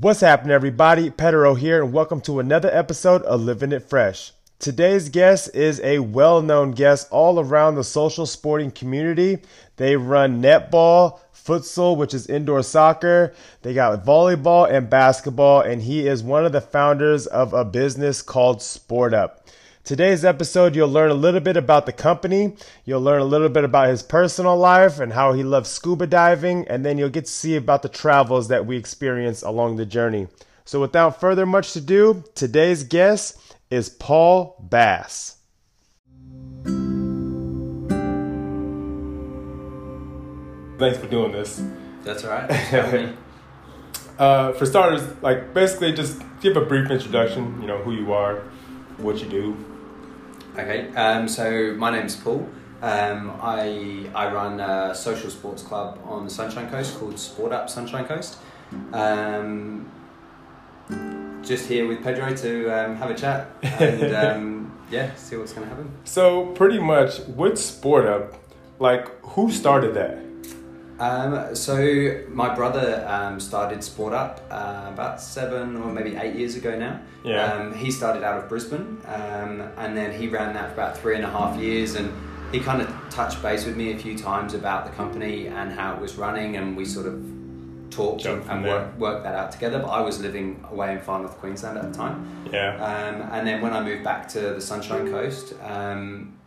What's happening, everybody? Pedro here, and welcome to another episode of Living It Fresh. Today's guest is a well known guest all around the social sporting community. They run netball, futsal, which is indoor soccer. They got volleyball and basketball, and he is one of the founders of a business called Sport Up. Today's episode, you'll learn a little bit about the company. You'll learn a little bit about his personal life and how he loves scuba diving. And then you'll get to see about the travels that we experience along the journey. So without further much to do, today's guest is Paul Bass. Thanks for doing this. That's all right. uh, for starters, like basically just give a brief introduction, you know, who you are, what you do, Okay, um, so my name's Paul. Um, I, I run a social sports club on the Sunshine Coast called Sport Up Sunshine Coast. Um, just here with Pedro to um, have a chat and um, yeah, see what's going to happen. So, pretty much with Sport Up, like who started that? Um, so my brother um, started Sport Up uh, about seven or maybe eight years ago now. Yeah. Um, he started out of Brisbane, um, and then he ran that for about three and a half years, and he kind of touched base with me a few times about the company and how it was running, and we sort of talked and, and worked, that out together. But I was living away in Far North Queensland at the time. Yeah. Um, and then when I moved back to the Sunshine Coast, um,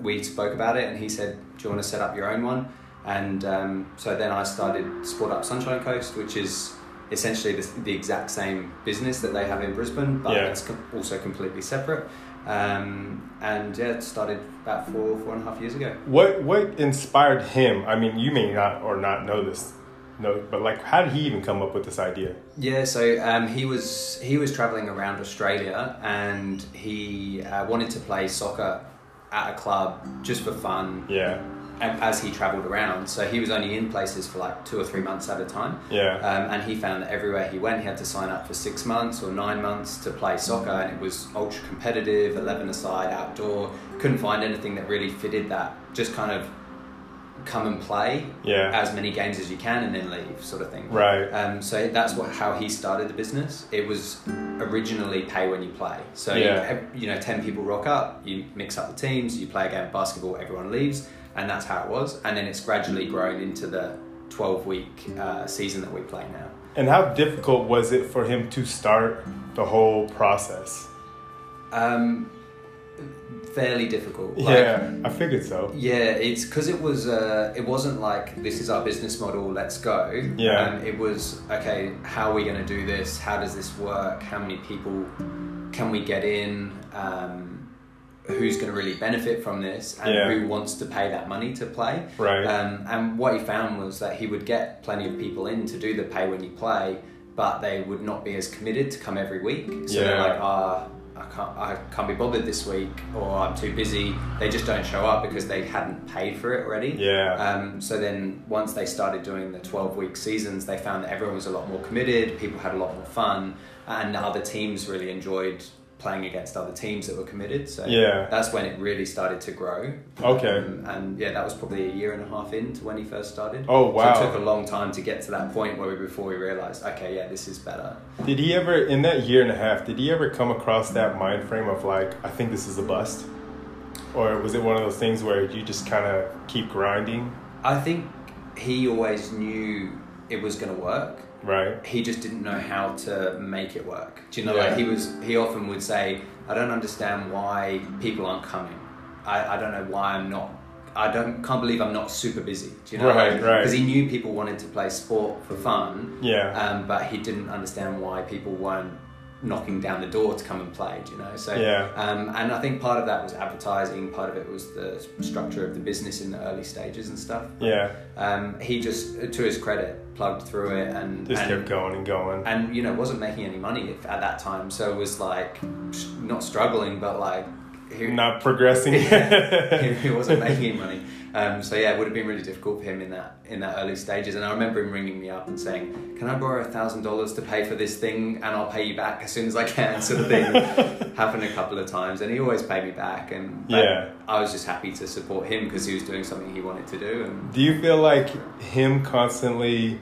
we spoke about it, and he said, "Do you want to set up your own one?" And um, so then I started Sport Up Sunshine Coast, which is essentially the, the exact same business that they have in Brisbane, but yeah. it's com- also completely separate. Um, and yeah, it started about four, four and a half years ago. What what inspired him? I mean, you may not or not know this, no, but like, how did he even come up with this idea? Yeah, so um, he was he was traveling around Australia, and he uh, wanted to play soccer at a club just for fun. Yeah as he travelled around. So he was only in places for like two or three months at a time. Yeah. Um, and he found that everywhere he went, he had to sign up for six months or nine months to play soccer, and it was ultra competitive, eleven aside, outdoor. Couldn't find anything that really fitted that. Just kind of come and play yeah. as many games as you can and then leave sort of thing right um, so that's what how he started the business it was originally pay when you play so yeah. you, you know 10 people rock up you mix up the teams you play a game of basketball everyone leaves and that's how it was. And then it's gradually grown into the 12 week uh, season that we play now. And how difficult was it for him to start the whole process? Um, fairly difficult. Like, yeah, I figured so. Yeah, it's because it was. Uh, it wasn't like this is our business model. Let's go. Yeah. Um, it was okay. How are we going to do this? How does this work? How many people can we get in? Um, who's going to really benefit from this and yeah. who wants to pay that money to play. Right. Um, and what he found was that he would get plenty of people in to do the pay when you play, but they would not be as committed to come every week. So yeah. they're like, ah. Oh, I can't, I can't be bothered this week, or I'm too busy. They just don't show up because they hadn't paid for it already. Yeah. Um, so then, once they started doing the 12 week seasons, they found that everyone was a lot more committed. People had a lot more fun, and other teams really enjoyed playing against other teams that were committed. So yeah, that's when it really started to grow. Okay. Um, and yeah, that was probably a year and a half into when he first started. Oh wow! So it took a long time to get to that point where we, before we realized, okay, yeah, this is better. Did he ever, in that year and a half, did he ever come across that mind frame of like, I think this is a bust, or was it one of those things where you just kind of keep grinding? I think he always knew it was going to work Right. He just didn't know how to make it work. Do you know? Yeah. Like he was. He often would say, "I don't understand why people aren't coming. I, I don't know why I'm not. I don't can't believe I'm not super busy. Do you know? Right. Like, right. Because he knew people wanted to play sport for fun. Yeah. Um, but he didn't understand why people weren't knocking down the door to come and play, you know. So yeah. Um, and I think part of that was advertising, part of it was the structure of the business in the early stages and stuff. Yeah. Um, he just, to his credit, plugged through it and just and, kept going and going. And you know, wasn't making any money at that time, so it was like not struggling, but like he, not progressing. he, he wasn't making any money. Um, so yeah, it would have been really difficult for him in that in that early stages. And I remember him ringing me up and saying, "Can I borrow a thousand dollars to pay for this thing, and I'll pay you back as soon as I can?" Sort of thing happened a couple of times, and he always paid me back. And yeah, I was just happy to support him because he was doing something he wanted to do. And do you feel like him constantly?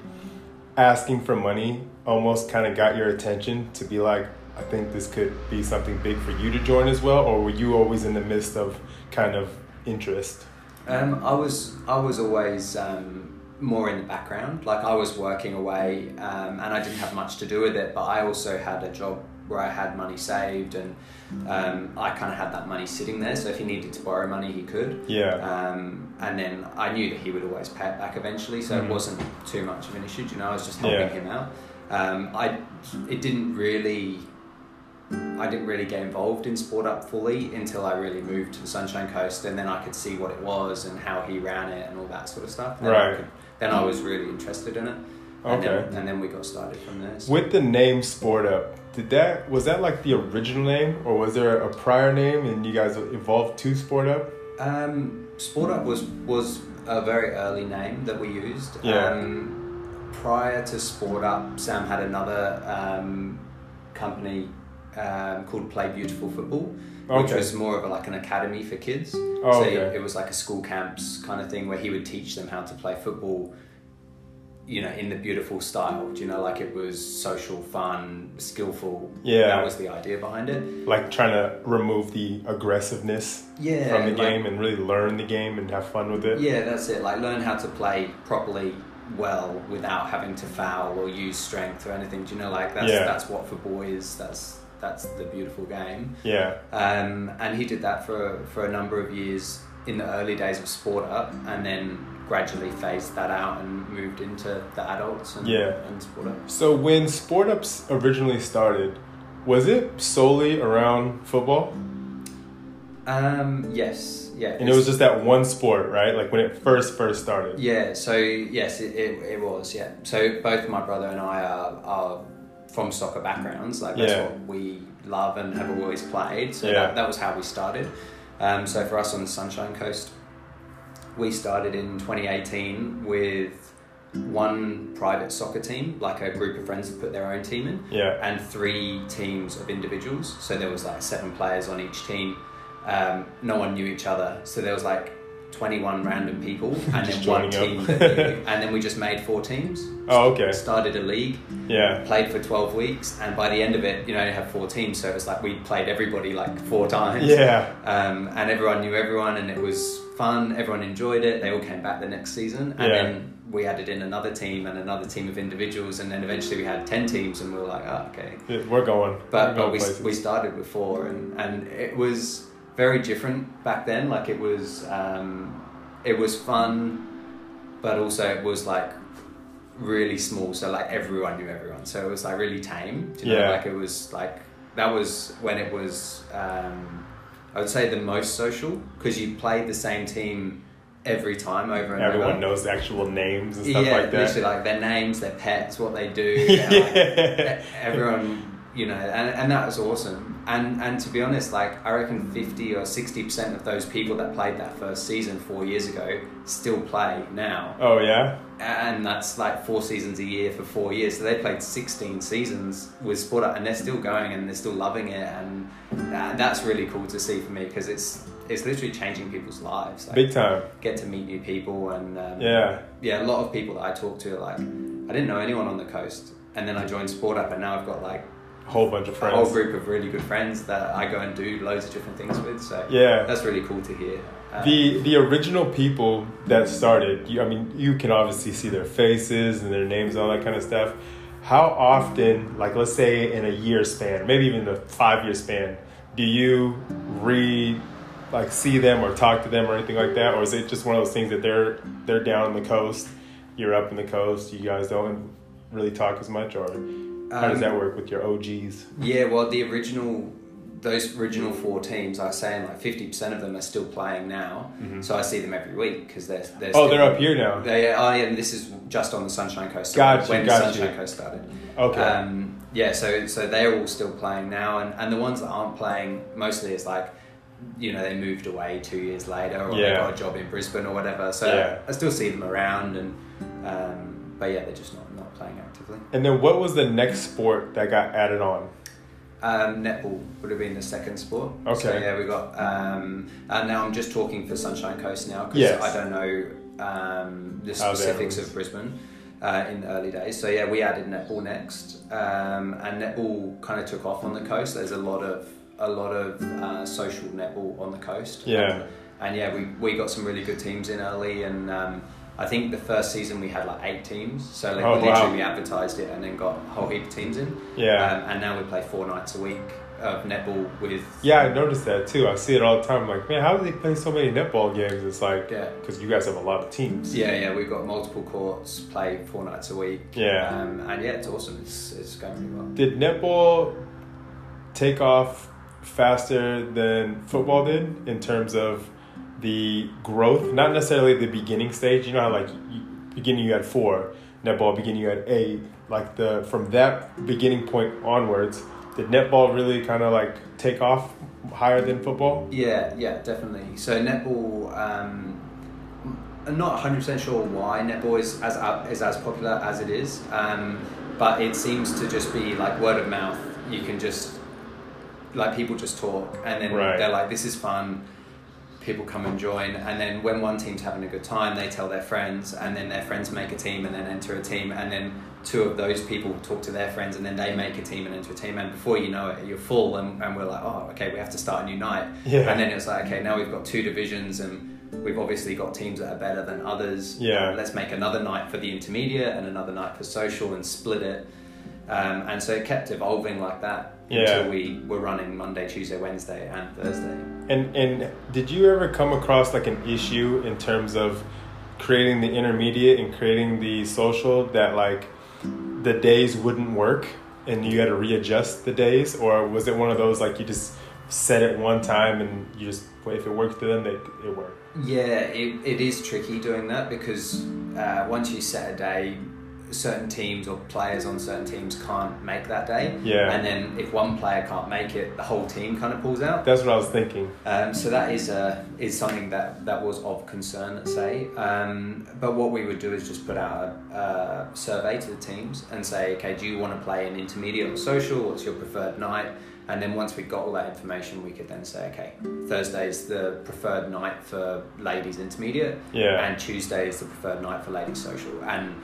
asking for money almost kind of got your attention to be like, I think this could be something big for you to join as well, or were you always in the midst of kind of interest? Um, I was I was always um, more in the background. Like I was working away, um, and I didn't have much to do with it. But I also had a job where I had money saved, and um, I kind of had that money sitting there. So if he needed to borrow money, he could. Yeah. Um, and then I knew that he would always pay it back eventually, so Mhm. it wasn't too much of an issue. You know, I was just helping Yeah. him out. Um, I it didn't really. I didn't really get involved in Sport Up fully until I really moved to the Sunshine Coast, and then I could see what it was and how he ran it and all that sort of stuff. Then I Right. could- then I was really interested in it. And Okay. Then, and then we got started from there. So- With the name Sport Up, did that was that like the original name, or was there a prior name and you guys evolved to Sport Up? Um, Sport Up was was a very early name that we used. Yeah. Um, prior to Sport Up, Sam had another um, company um, called Play Beautiful Football, which was more of a, like an academy for kids. Oh, so okay. it was like a school camps kind of thing where he would teach them how to play football. You know, in the beautiful style. Do you know, like it was social, fun, skillful. Yeah. that was the idea behind it. Like trying to remove the aggressiveness Yeah, from the like- game and really learn the game and have fun with it. Yeah, that's it. Like learn how to play properly well without having to foul or use strength or anything. Do you know like that's Yeah. that's what football is. That's that's the beautiful game. Yeah. Um, and he did that for for a number of years in the early days of Sport Up, and then gradually phased that out and moved into the adults and, Yeah. and Sport Up. So when Sport Ups originally started, was it solely around football? Um, yes, yeah. And it was just that one sport, right? Like when it first first started. Yeah, so yes, it, it, it was, yeah. So both my brother and I are, are from soccer backgrounds, like that's Yeah. what we love and have always played. So Yeah. that, that was how we started. Um, so for us on the Sunshine Coast, we started in 2018 with one private soccer team, like a group of friends that put their own team in Yeah. and three teams of individuals. So there was like seven players on each team. Um, no one knew each other, so there was like twenty-one random people, and then one team up. that knew. And then we just made four teams. Oh, okay. Started a league, Yeah. played for twelve weeks, and by the end of it, you know, you have four teams. So it was like we played everybody like four times. Yeah. Um, and everyone knew everyone, and it was fun. Everyone enjoyed it. They all came back the next season, and Yeah. then we added in another team and another team of individuals, and then eventually we had ten teams, and we were like, oh, okay. Yeah, We're going. We're But, going but we, places. we started with four, and, and it was very different back then. Like it was, um, it was fun, but also it was like really small. So like everyone knew everyone. So it was like really tame. You know? Yeah. Like it was like that was when it was. Um, I would say the most social because you played the same team every time over and Everyone over. knows the actual names and stuff yeah, like that. literally like their names, their pets, what they do. Yeah. like, everyone, you know, and, and that was awesome. And and to be honest, like I reckon fifty or sixty percent of those people that played that first season four years ago still play now, Oh yeah. and that's like four seasons a year for four years. So they played sixteen seasons with Sport and they're still going and they're still loving it, and that's really cool to see for me because it's it's literally changing people's lives. Like, Big time. get to meet new people and um, Yeah. yeah, a lot of people that I talk to are like, I didn't know anyone on the coast, and then I joined Sport Up, and now I've got like whole bunch of a friends. whole group of really good friends that I go and do loads of different things with. So Yeah. that's really cool to hear. Um, The the original people that started, you, I mean, you can obviously see their faces and their names, all that kind of stuff. How often, like let's say in a year span, maybe even a five year span, do you re like see them or talk to them or anything like that, or is it just one of those things that they're they're down on the coast, you're up in the coast, you guys don't really talk as much, or how does Um, that work with your OGs? Yeah, well, the original, those original four teams, I was saying like fifty percent of them are still playing now. So I see them every week because they're, they're Mm-hmm. Oh, still- they're up here now. They, oh yeah, and this is just on the Sunshine Coast. Gotcha, when gotcha. the Sunshine Coast started. Okay. Um, yeah, so so they're all still playing now, and, and the ones that aren't playing mostly is like, you know, they moved away two years later, or they got a job in Brisbane or whatever. So Yeah. I still see them around, and um, but yeah, they're just not actively. and then what was the next sport that got added on? Um, netball would have been the second sport. Okay. So yeah, we got. Um, and now I'm just talking for Sunshine Coast now because Yes. I don't know um, the specifics of Brisbane. uh, in the early days. So yeah, we added netball next, um, and netball kind of took off on the coast. There's a lot of a lot of uh, social netball on the coast. Yeah. And yeah, we, we got some really good teams in early, and um, I think the first season we had like eight teams. So like, Oh, literally wow. we advertised it and then got a whole heap of teams in. Yeah. Um, and now we play four nights a week of netball with Yeah, I noticed that too. I see it all the time. I'm like, man, how do they play so many netball games? It's like, Yeah. because you guys have a lot of teams. Yeah, yeah, we've got multiple courts, play four nights a week. Yeah. Um, and yeah, it's awesome. It's, it's going really well. Did netball take off faster than football did in terms of the growth? Not necessarily the beginning stage. You know how like you, beginning you had four, netball beginning you had eight. Like the from that beginning point onwards, did netball really kind of like take off higher than football? Yeah, yeah, definitely. So netball, um, I'm not 100% sure why netball is as is as popular as it is, um, but it seems to just be like word of mouth. You can just like people just talk, and then Right. they're like, "This is fun." People come and join, and then when one team's having a good time, they tell their friends, and then their friends make a team, and then enter a team, and then two of those people talk to their friends, and then they make a team and enter a team, and before you know it, you're full, and, and we're like, oh, okay, we have to start a new night, Yeah. and then it's like, okay, now we've got two divisions, and we've obviously got teams that are better than others. Yeah. let's make another night for the intermediate and another night for social, and split it. Um, and so it kept evolving like that Yeah. until we were running Monday, Tuesday, Wednesday, and Thursday. And and did you ever come across like an issue in terms of creating the intermediate and creating the social that like the days wouldn't work and you had to readjust the days or was it one of those like you just set it one time and you just if it worked for them they, it worked Yeah, it, it is tricky doing that because uh, once you set a day, certain teams or players on certain teams can't make that day. Yeah. And then if one player can't make it, the whole team kind of pulls out. that's what i was thinking Um, so that is uh, is something that, that was of concern, let's say. Um, but what we would do is just put out a, a survey to the teams and say, okay, do you want to play an intermediate or social? What's your preferred night? And then once we got all that information, we could then say, okay, Thursday is the preferred night for ladies intermediate, Yeah. and Tuesday is the preferred night for ladies social. And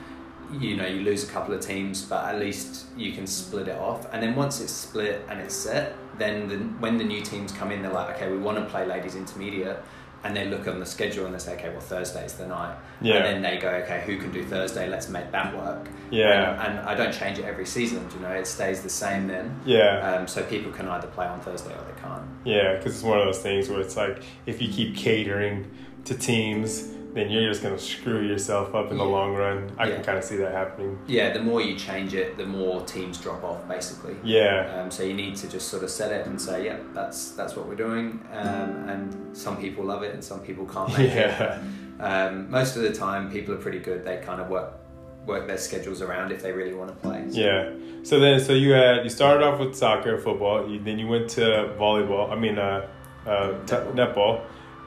you know, you lose a couple of teams, but at least you can split it off. And then once it's split and it's set, then the, when the new teams come in, they're like, okay, we want to play ladies intermediate. And they look on the schedule and they say, okay, well, Thursday's the night. Yeah. And then they go, okay, who can do Thursday? Let's make that work. Yeah. And, and I don't change it every season, you know, it stays the same then. yeah Um, so people can either play on Thursday or they can't. yeah because it's one of those things where it's like if you keep catering to teams then you're just going to screw yourself up in the long run i Yeah. can kind of see that happening Yeah, the more you change it, the more teams drop off, basically. yeah Um, so you need to just sort of set it and say, yeah, that's that's what we're doing. Um, and some people love it and some people can't make Yeah. it. Um, most of the time, people are pretty good. They kind of work work their schedules around if they really want to play. So- Yeah. So then, so you had you started off with soccer, football. You, then you went to volleyball. I mean, uh, uh, t- netball,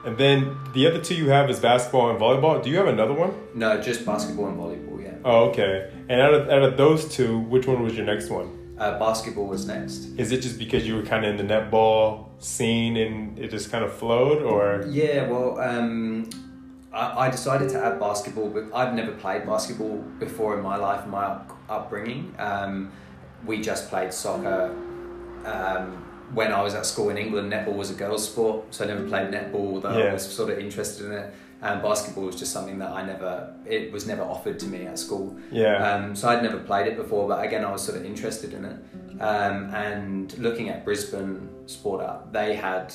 and then the other two you have is basketball and volleyball. Do you have another one? No, just basketball and volleyball. Yeah, Oh, okay. And out of out of those two, which one was your next one? uh, basketball was next. Is it just because you were kind of in the netball scene and it just kind of flowed, or Yeah, well, um, I, I decided to add basketball, but I've never played basketball before in my life, my upbringing. Um, we just played soccer. Um, when I was at school in England, netball was a girls' sport, so I never played netball, although I was sort of interested in it. And basketball was just something that I never, it was never offered to me at school. yeah, Um, so I'd never played it before, but again, I was sort of interested in it. Um, and looking at Brisbane Sport Up, they had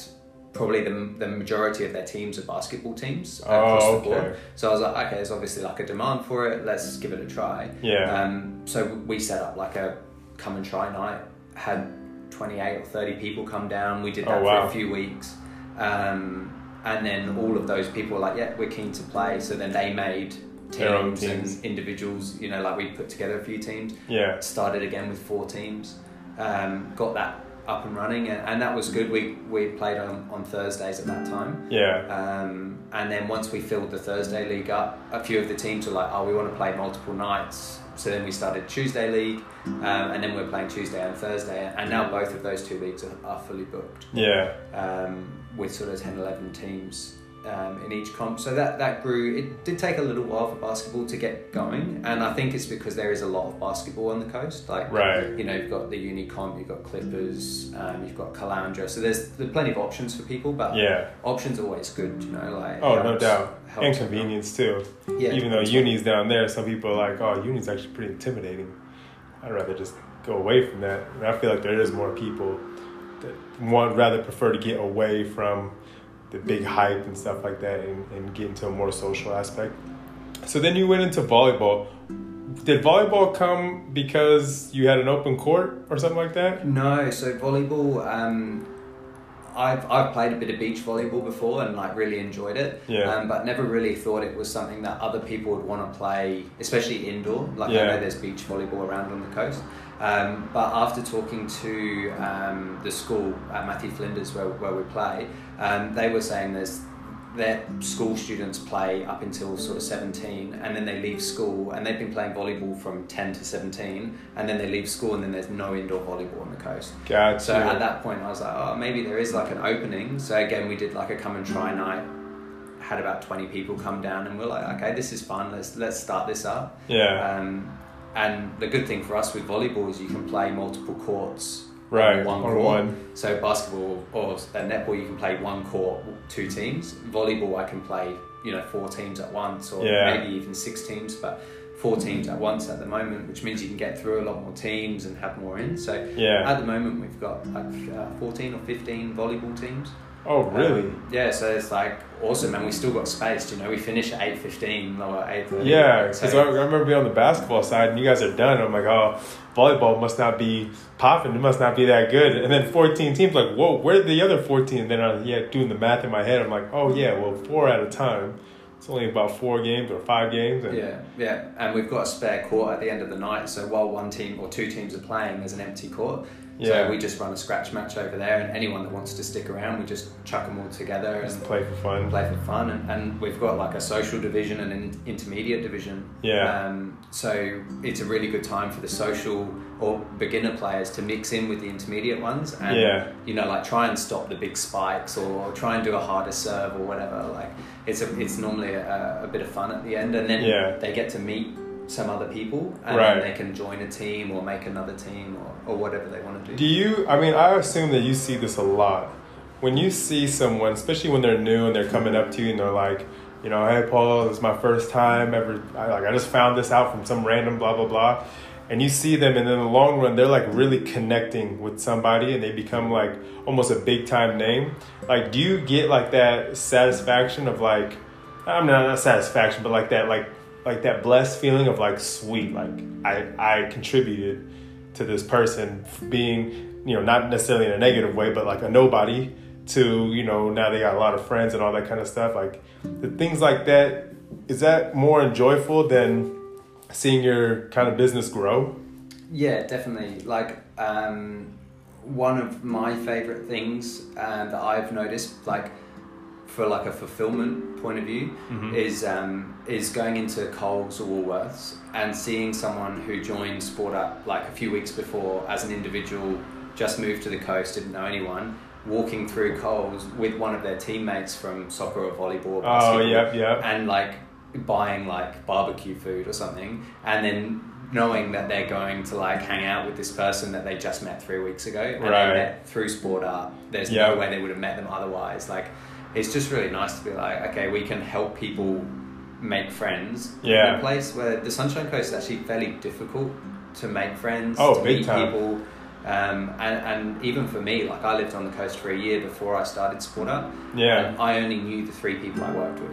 probably the, the majority of their teams are basketball teams across Oh, the board. So I was like, okay, there's obviously like a demand for it. Let's give it a try. Yeah. Um, so we set up like a come and try night. Had 28 or 30 people come down. We did Oh, that wow. for a few weeks. Um, and then all of those people were like, yeah, we're keen to play. So then they made teams teams. and individuals. You know, like we put together a few teams. yeah, Started again with four teams. Um, got that up and running, and, and that was good. We we played on, on Thursdays at that time. yeah, Um, and then once we filled the Thursday league up, a few of the teams were like, "Oh, we want to play multiple nights." So then we started Tuesday league, um, and then we're playing Tuesday and Thursday, and now both of those two leagues are, are fully booked yeah. um, with sort of 10, 11 teams um, in each comp. So that that grew. It did take a little while for basketball to get going, and I think it's because there is a lot of basketball on the coast. Like Right. you know, you've got the uni comp, you've got Clippers, um, you've got Caloundra. So there's there's plenty of options for people, but Yeah. options are always good. You know, like Oh, no doubt. helps And convenience too. Yeah, Even though uni's down there, some people are like, oh, uni's actually pretty intimidating. I'd rather just go away from that. And I feel like there is more people that want rather prefer to get away from the big hype and stuff like that and, and get into a more social aspect. So then you went into volleyball. Did volleyball come because you had an open court or something like that? No, so volleyball. Um, I've I've played a bit of beach volleyball before and like really enjoyed it. Yeah. Um, but never really thought it was something that other people would want to play, especially indoor. Like I know there's beach volleyball around on the coast. Um, but after talking to um, the school at Matthew Flinders where, where we play, um, they were saying there's their school students play up until sort of 17 and then they leave school and they've been playing volleyball from 10 to 17 and then they leave school and then there's no indoor volleyball on the coast Gotcha. so at that point i was like oh maybe there is like an opening so again we did like a come and try night had about 20 people come down and we're like okay this is fun let's let's start this up yeah. um, and the good thing for us with volleyball is you can play multiple courts right. on one or court. one. So basketball or netball, you can play one court, two teams. Volleyball, I can play you know four teams at once, or Yeah. maybe even six teams, but four teams at once at the moment, which means you can get through a lot more teams and have more in. So Yeah. at the moment, we've got like uh, fourteen or fifteen volleyball teams. Oh, really? Um, yeah, so it's like awesome, and we still got space. You know, we finish at eight fifteen or eight thirty. Yeah, because I, I remember being on the basketball side and you guys are done. I'm like, oh, volleyball must not be popping. It must not be that good. And then 14 teams, like, whoa, where are the other 14? And then I'm yeah, doing the math in my head. I'm like, oh, yeah, well, four at a time. It's only about four games or five games. And Yeah, yeah, and we've got a spare court at the end of the night. So while one team or two teams are playing, there's an empty court. Yeah. So we just run a scratch match over there, and anyone that wants to stick around, we just chuck them all together just and play for fun. play for fun. And, and we've got like a social division and an intermediate division. Yeah. Um, so it's a really good time for the social or beginner players to mix in with the intermediate ones and Yeah. you know like try and stop the big spikes or try and do a harder serve or whatever like it's a, it's normally a, a bit of fun at the end and then Yeah. they get to meet some other people and Right. they can join a team or make another team or, or whatever they want to do Do you, I mean, I assume that you see this a lot. When you see someone, especially when they're new and they're coming up to you and they're like, you know, hey, Paul, this is my first time ever. I, like, I just found this out from some random blah, blah, blah. And you see them, and in the long run, they're like really connecting with somebody and they become like almost a big time name. Like, do you get like that satisfaction of like, I'm not, not satisfaction, but like that, like, like that blessed feeling of like, sweet, like I, I contributed to this person being, you know, not necessarily in a negative way, but like a nobody to, you know, now they got a lot of friends and all that kind of stuff. Like the things like that, is that more enjoyable than seeing your kind of business grow? Yeah, definitely. Like um, one of my favorite things uh, that I've noticed, like for like a fulfillment point of view, Mhm. is um, is going into Coles or Woolworths and seeing someone who joined Sport Up like a few weeks before as an individual, just moved to the coast, didn't know anyone. Walking through Coles with one of their teammates from soccer or volleyball, or Oh, basketball, yep, yep. and like buying like barbecue food or something and then knowing that they're going to like hang out with this person that they just met three weeks ago and Right. they met through sport up there's Yeah. no way they would have met them otherwise like it's just really nice to be like okay we can help people make friends Yeah. in a place where the sunshine coast is actually fairly difficult to make friends Oh, to big meet time. people um, and, and even for me like i lived on the coast for a year before i started sport up Yeah. and I only knew the three people I worked with.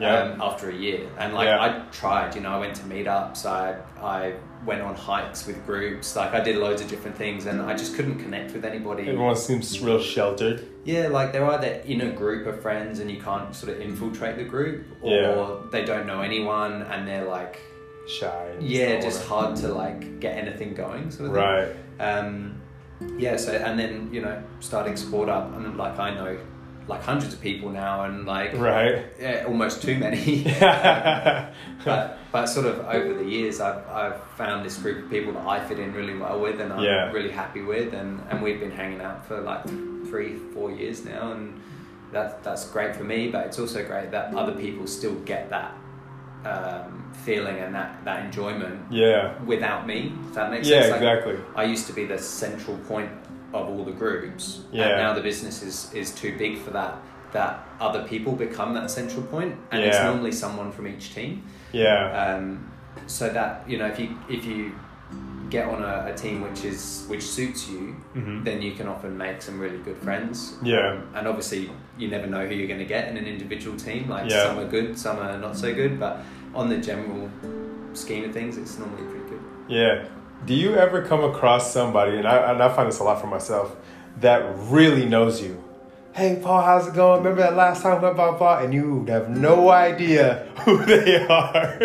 Yeah. Um, after a year, and like Yeah. I tried, you know, I went to meetups. I I went on hikes with groups. Like I did loads of different things, and I just couldn't connect with anybody. Everyone seems real sheltered. Yeah, like they're either in a group of friends and you can't sort of infiltrate the group, or Yeah. they don't know anyone and they're like, Shy. yeah, just hard to like get anything going, sort of thing. Right. Um, yeah, so and then you know starting sport up, and like I know like hundreds of people now, and like Right. yeah, almost too many. but but sort of over the years, I've I've found this group of people that I fit in really well with, and I'm Yeah. really happy with, and and we've been hanging out for like three four years now, and that that's great for me, but it's also great that other people still get that um, feeling and that, that enjoyment Yeah. without me. If that makes Yeah, sense. Like, exactly. I used to be the central point of all the groups, Yeah. and now the business is is too big for that. That other people become that central point, and it's normally someone from each team. Yeah. Um, so that you know, if you if you get on a, a team which is which suits you, Mhm. then you can often make some really good friends. Yeah. Um, and obviously, you never know who you're going to get in an individual team. Like Yeah. some are good, some are not so good. But on the general scheme of things, it's normally pretty good. Yeah. Do you ever come across somebody, and I, and I find this a lot for myself, that really knows you? Hey, Paul, how's it going? Remember that last time, blah, blah, blah, and you have no idea who they are.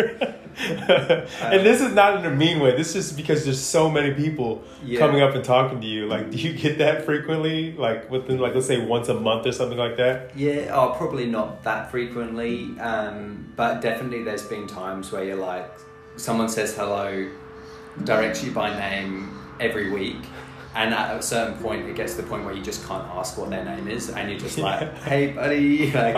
and this is not in a mean way. This is because there's so many people Yeah. coming up and talking to you. Like, do you get that frequently? Like, within, like, let's say once a month or something like that? Yeah, oh, probably not that frequently, um, but definitely there's been times where you're like, someone says hello, directs you by name every week, and at a certain point, it gets to the point where you just can't ask what their name is, and you're just like, Yeah. "Hey, buddy!" Like,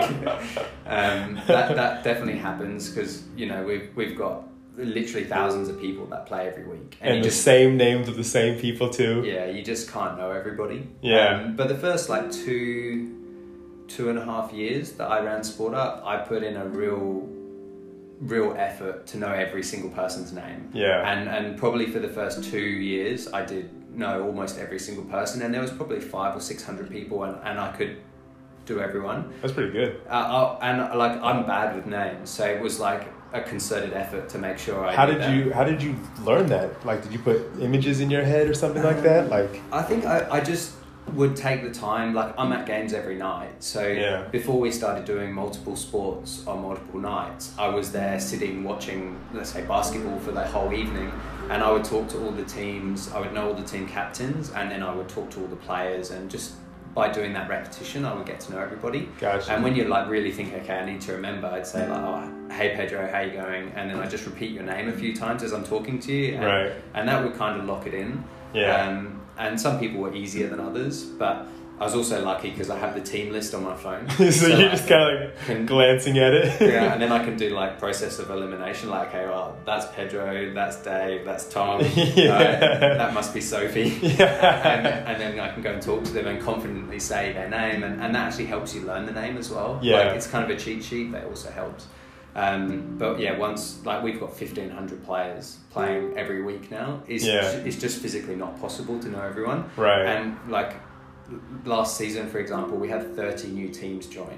um, that that definitely happens because you know we've we've got literally thousands of people that play every week, And, you the just same names of the same people, too? yeah, you just can't know everybody. Yeah. Um, but the first like two, two and a half years that I ran Sport Up, I put in a real, real effort to know every single person's name. Yeah. And and probably for the first two years, I did know almost every single person, and there was probably five or six hundred people, and, and I could do everyone. That's pretty good. Uh, I, and like I'm bad with names, so it was like a concerted effort to make sure I. How did you How did you learn that? Like, did you put images in your head or something like that? Like, I think I, I just would take the time. Like I'm at games every night, so Yeah. before we started doing multiple sports on multiple nights, I was there sitting watching, let's say, basketball for that whole evening, and I would talk to all the teams. I would know all the team captains, and then I would talk to all the players, and just by doing that repetition, I would get to know everybody. Gotcha. And when you like really think, okay, I need to remember, I'd say like, oh, hey Pedro, how you going? And then I just repeat your name a few times as I'm talking to you, and, Right. and that would kind of lock it in. Yeah. Um, and some people were easier than others, but I was also lucky because I have the team list on my phone. so, you're I just kind of like can- glancing at it. yeah, and then I can do like process of elimination. Like, okay, well, that's Pedro, that's Dave, that's Tom. Yeah. uh, that must be Sophie. Yeah. and, and then I can go and talk to them and confidently say their name, and, and that actually helps you learn the name as well. Yeah. like, it's kind of a cheat sheet that also helps. Um, but yeah, once like we've got fifteen hundred players playing every week now, it's Yeah. it's just physically not possible to know everyone. Right. And like last season, for example, we had thirty new teams join.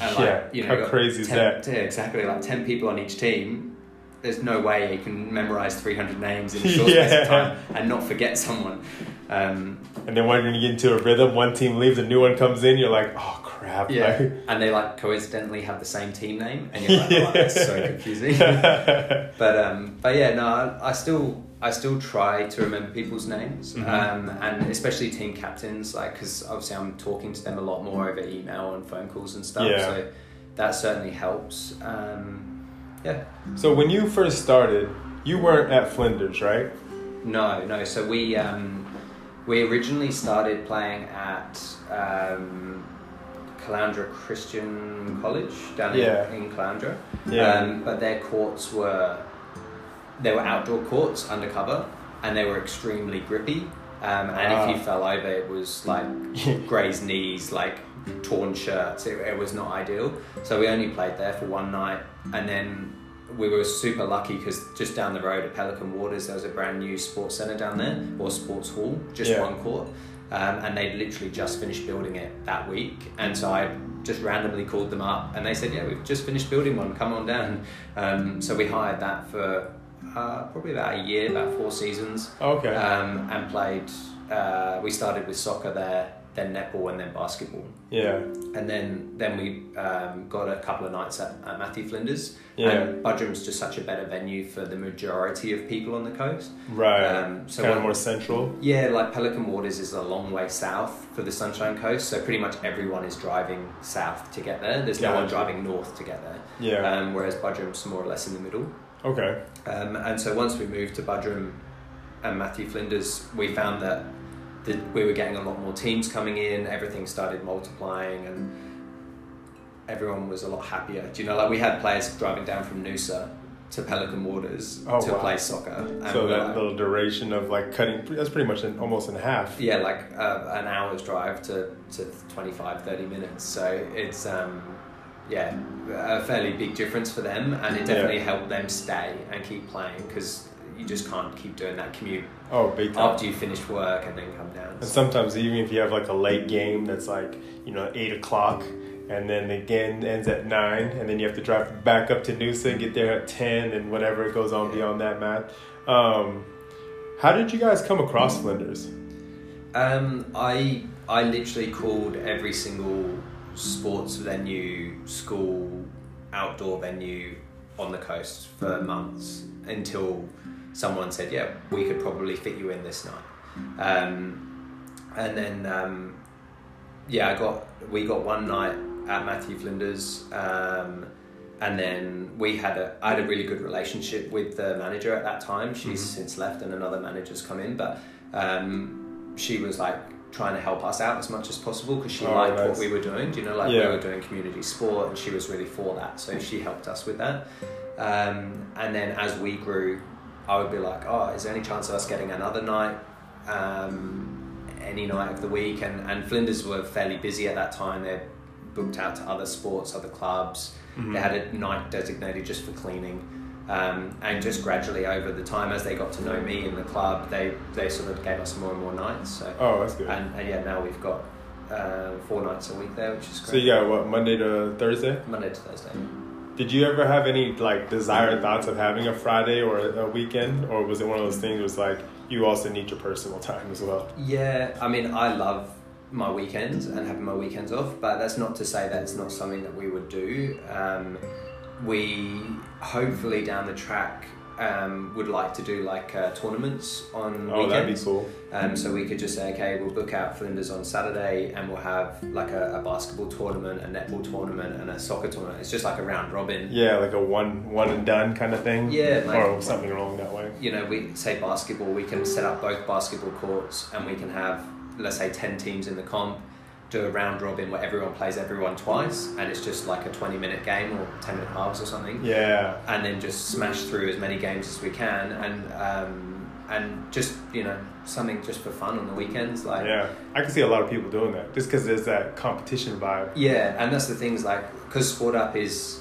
And like, Yeah, you know, how crazy is that? Yeah, exactly. Like ten people on each team. There's no way you can memorize three hundred names in a short space of time and not forget someone. Um, and then when you get into a rhythm, one team leaves, a new one comes in, you're like, oh crap. yeah, and they like coincidentally have the same team name, and you're like, oh, that's so confusing. but um, but yeah, no, I, I still I still try to remember people's names, Mhm. um, and especially team captains, like because obviously I'm talking to them a lot more over email and phone calls and stuff. Yeah. So that certainly helps. Um, yeah. so when you first started, you weren't at Flinders, right? No, no. So we um, we originally started playing at um, Caloundra Christian College down Yeah. in, in Caloundra. Yeah. Um, but their courts were they were outdoor courts undercover, and they were extremely grippy. Um, and Ah. if you fell over, it was like grazed knees, like torn shirts. It, it was not ideal. So we only played there for one night, and then we were super lucky because just down the road at Pelican Waters, there was a brand new sports centre down there, or sports hall, just Yeah. one court. Um, and they'd literally just finished building it that week. And so I just randomly called them up, and they said, "Yeah, we've just finished building one. Come on down." Um, so we hired that for uh, probably about a year, about four seasons, Okay. um, and played. Uh, we started with soccer there, then netball, and then basketball. yeah. And then then we um, got a couple of nights at, at Matthew Flinders. Yeah. And Buderim's just such a better venue for the majority of people on the coast. Right. Um, so kind of more central. Yeah, like Pelican Waters is a long way south for the Sunshine Coast, so pretty much everyone is driving south to get there. There's no one driving north to get there. Yeah. Um, whereas Buderim's more or less in the middle. okay. Um, and so once we moved to Buderim and Matthew Flinders, we found that the, we were getting a lot more teams coming in. Everything started multiplying, and everyone was a lot happier. Do you know, like we had players driving down from Noosa to Pelican Waters Oh, to wow. play soccer. And So we're that like- little duration of like cutting, that's pretty much in, almost in half. yeah, like uh, an hour's drive to, to 25, 30 minutes. So it's, um, yeah, a fairly big difference for them. And it definitely helped them stay and keep playing because you just can't keep doing that commute Oh, big time. after you finish work and then come down. And sometimes even if you have like a late game that's like, you know, eight o'clock and then the game ends at nine and then you have to drive back up to Noosa and get there at ten and whatever it goes on beyond that math. Um, how did you guys come across Flinders? Um, I I literally called every single sports venue, school, outdoor venue on the coast for months until someone said, "Yeah, we could probably fit you in this night." Um, and then um, yeah, I got we got one night at Matthew Flinders. Um, and then we had a I had a really good relationship with the manager at that time. She's Mhm. since left, and another manager's come in. But um, she was like trying to help us out as much as possible because she Oh, liked nice. what we were doing. You know, like Yeah. we were doing community sport, and she was really for that. So she helped us with that. Um, and then as we grew, I would be like, oh, is there any chance of us getting another night? Um, any night of the week, and, and Flinders were fairly busy at that time. They booked out to other sports, other clubs. Mm-hmm. They had a night designated just for cleaning. Um, and just gradually over the time, as they got to know me in the club, they, they sort of gave us more and more nights. So Oh, that's good. and, and yeah, now we've got uh, four nights a week there, which is So great. you got what Monday to Thursday? Monday to Thursday. Did you ever have any like desired thoughts of having a Friday or a weekend, or was it one of those things? It's like you also need your personal time as well. Yeah, I mean, I love my weekends and having my weekends off, but that's not to say that it's not something that we would do. Um, we hopefully down the track um, would like to do like uh, tournaments on Oh, that'd be cool. Um, so we could just say, okay, we'll book out Flinders on Saturday and we'll have like a, a basketball tournament, a netball tournament, and a soccer tournament. It's just like a round robin. Yeah, like a one one and done kind of thing. Yeah, like- or something along that way. you know, we say basketball, we can set up both basketball courts and we can have, let's say, 10 teams in the comp, do a round robin where everyone plays everyone twice and it's just like a 20 minute game or 10 minute halves or something. Yeah, And then just smash through as many games as we can and, um, and just, you know, something just for fun on the weekends. Like, yeah. I can see a lot of people doing that just because there's that competition vibe. Yeah, and that's the things like because Sport Up is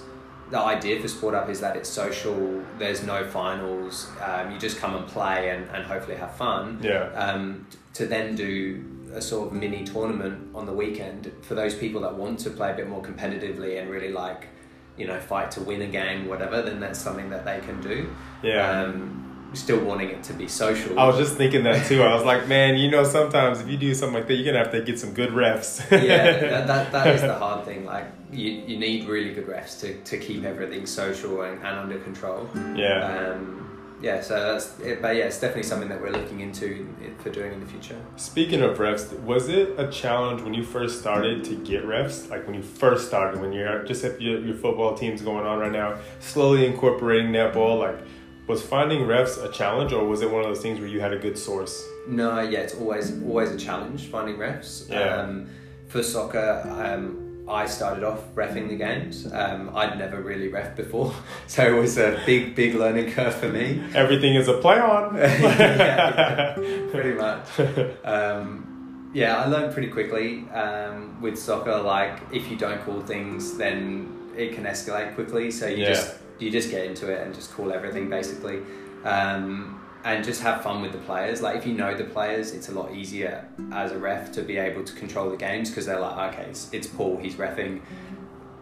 the idea for Sport Up is that it's social. There's no finals. Um, you just come and play and, and hopefully have fun. Yeah, Um, to then do a sort of mini tournament on the weekend for those people that want to play a bit more competitively and really like you know fight to win a game, whatever. Then that's something that they can do. yeah. Um, still wanting it to be social. I was just thinking that too. I was like, man, you know, sometimes if you do something like that, you're gonna have to get some good refs. yeah, that, that, that is the hard thing. Like you, you need really good refs to, to keep everything social and, and under control. yeah. Um, yeah, so that's it, but yeah, it's definitely something that we're looking into for doing in the future. Speaking of refs, was it a challenge when you first started to get refs? Like when you first started, when you're just if your, your football team's going on right now, slowly incorporating netball, like was finding refs a challenge or was it one of those things where you had a good source? No, yeah, it's always always a challenge finding refs. Yeah. Um, for soccer, um, I started off refing the games. Um, I'd never really ref before, so it was a big, big learning curve for me. Everything is a play on. Yeah, pretty much. Um, yeah, I learned pretty quickly um, with soccer. Like, if you don't call things, then it can escalate quickly. So you Yeah. just you just get into it and just call everything basically, um, and just have fun with the players. Like, if you know the players, it's a lot easier as a ref to be able to control the games because they're like, okay, it's, it's Paul. He's refing.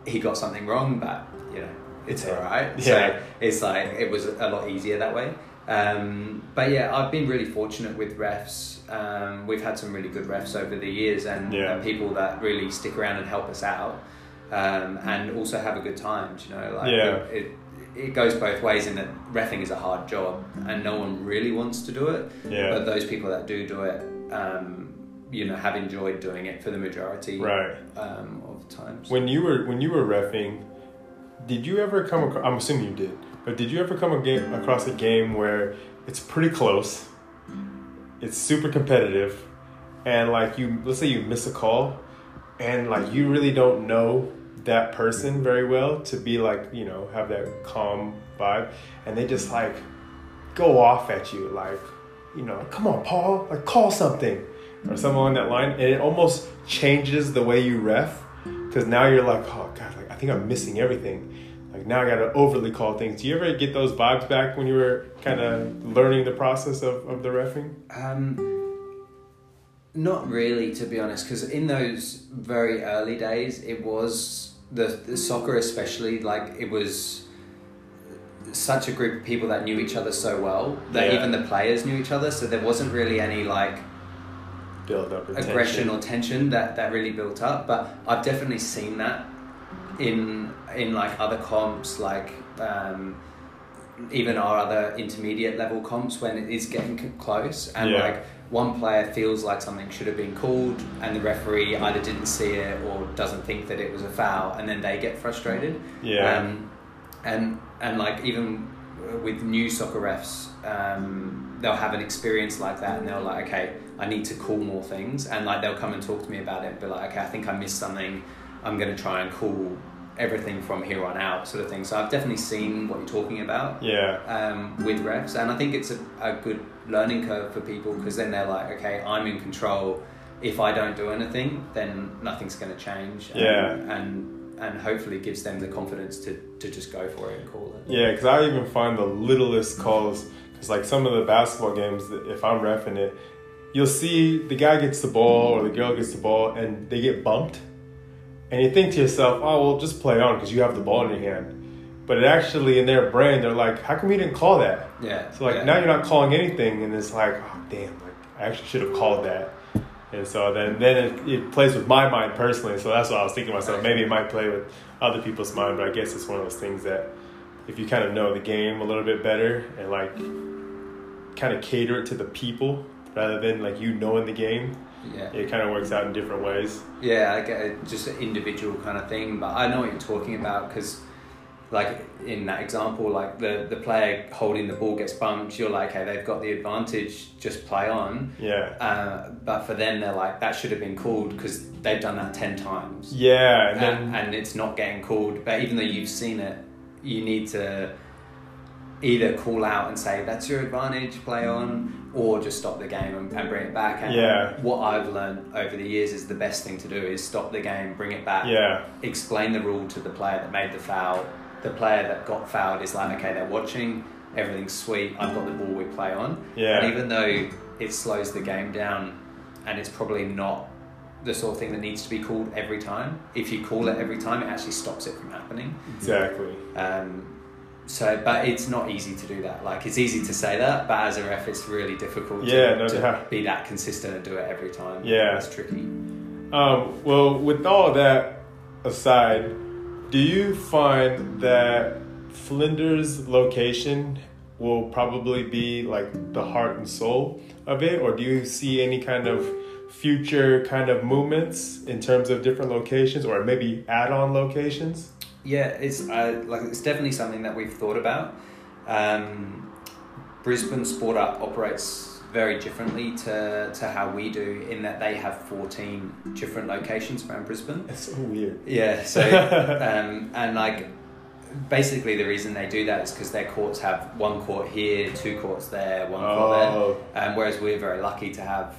He got something wrong, but you know it's alright. Yeah. So it's like it was a lot easier that way. Um, but yeah, I've been really fortunate with refs. Um, we've had some really good refs over the years, and, Yeah. and people that really stick around and help us out, um, and also have a good time. do You know, like Yeah. it, it, it goes both ways in that refing is a hard job, and no one really wants to do it. Yeah. But those people that do do it, um, you know, have enjoyed doing it for the majority Right. um, of the times. When you were when you were refing, did you ever come across? I'm assuming you did, but did you ever come a game, across a game where it's pretty close, it's super competitive, and like you, let's say you miss a call, and like you really don't know that person very well to be like you know have that calm vibe, and they just like go off at you like you know come on Paul like call something or something along that line, and it almost changes the way you ref because now you're like oh god like I think I'm missing everything. Like now I gotta overly call things. Do you ever get those vibes back when you were kind of learning the process of, of the refing? Um, not really, to be honest, because in those very early days, it was the, the soccer, especially like it was such a group of people that knew each other so well that Yeah. even the players knew each other. So there wasn't really any like Build up aggression attention. or tension that that really built up. But I've definitely seen that in in like other comps, like um, even our other intermediate level comps when it is getting close and Yeah. like one player feels like something should have been called and the referee either didn't see it or doesn't think that it was a foul and then they get frustrated Yeah. um, and and like even with new soccer refs, um, they'll have an experience like that, and they're like, okay, I need to call more things, and like they'll come and talk to me about it, and be like, okay, I think I missed something. I'm going to try and call everything from here on out, sort of thing. So I've definitely seen what you're talking about yeah. um, with refs, and I think it's a, a good learning curve for people because then they're like, okay, I'm in control. If I don't do anything, then nothing's going to change. And, Yeah. and and hopefully gives them the confidence to, to just go for it and call it. Yeah, because I even find the littlest calls, because like some of the basketball games, if I'm refing it, you'll see the guy gets the ball or the girl gets the ball and they get bumped. And you think to yourself, oh, well, just play on because you have the ball in your hand. But it actually, in their brain, they're like, how come we didn't call that? Yeah. So like yeah. now you're not calling anything, and it's like, oh damn, like I actually should have called that. And so then then it, it plays with my mind personally. So that's what I was thinking to myself. Maybe it might play with other people's mind, but I guess it's one of those things that if you kind of know the game a little bit better and like kind of cater it to the people rather than like you knowing the game, Yeah. it kind of works out in different ways. Yeah, I get it, just an individual kind of thing, but I know what you're talking about because, like in that example, like the the player holding the ball gets bumped, you're like, hey, they've got the advantage, just play on. Yeah. Uh, but for them, they're like, that should have been called because they've done that ten times, Yeah, and and, then and it's not getting called. But even though you've seen it, you need to either call out and say that's your advantage, play on, or just stop the game and, and bring it back. And Yeah. what I've learned over the years is the best thing to do is stop the game, bring it back, yeah, explain the rule to the player that made the foul. The player that got fouled is like, okay, they're watching, everything's sweet, I've got the ball, we play on. Yeah. And even though it slows the game down and it's probably not the sort of thing that needs to be called every time, if you call it every time, it actually stops it from happening. exactly. Um, so, but it's not easy to do that. Like, it's easy to say that, but as a ref, it's really difficult Yeah, to, no to be that consistent and do it every time. Yeah. It's tricky. Um, well, with all that aside, do you find that Flinders' location will probably be like the heart and soul of it, or do you see any kind of future kind of movements in terms of different locations, or maybe add-on locations? Yeah, it's uh, like it's definitely something that we've thought about. Um, Brisbane Sport Up operates very differently to, to how we do in that they have 14 different locations around Brisbane. It's so weird. Yeah, so um, and like basically the reason they do that is because their courts have one court here, two courts there, one court Oh, there. Um, whereas we're very lucky to have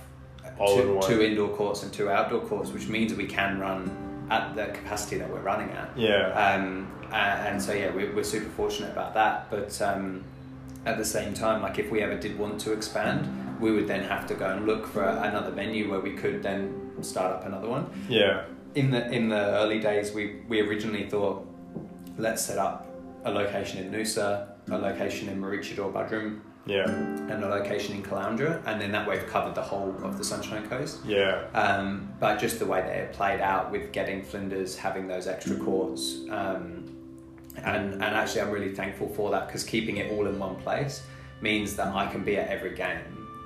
two, two indoor courts and two outdoor courts, which means we can run at the capacity that we're running at. yeah, Um, and so yeah, we're, we're super fortunate about that. But um, at the same time, like if we ever did want to expand, we would then have to go and look for another venue where we could then start up another one. yeah, In the in the early days, we we originally thought, let's set up a location in Noosa, a location in Maroochydore, Buderim, yeah, and a location in Caloundra, and then that way we've covered the whole of the Sunshine Coast. yeah, Um, but just the way that it played out with getting Flinders having those extra courts, um, and and actually I'm really thankful for that because keeping it all in one place means that I can be at every game.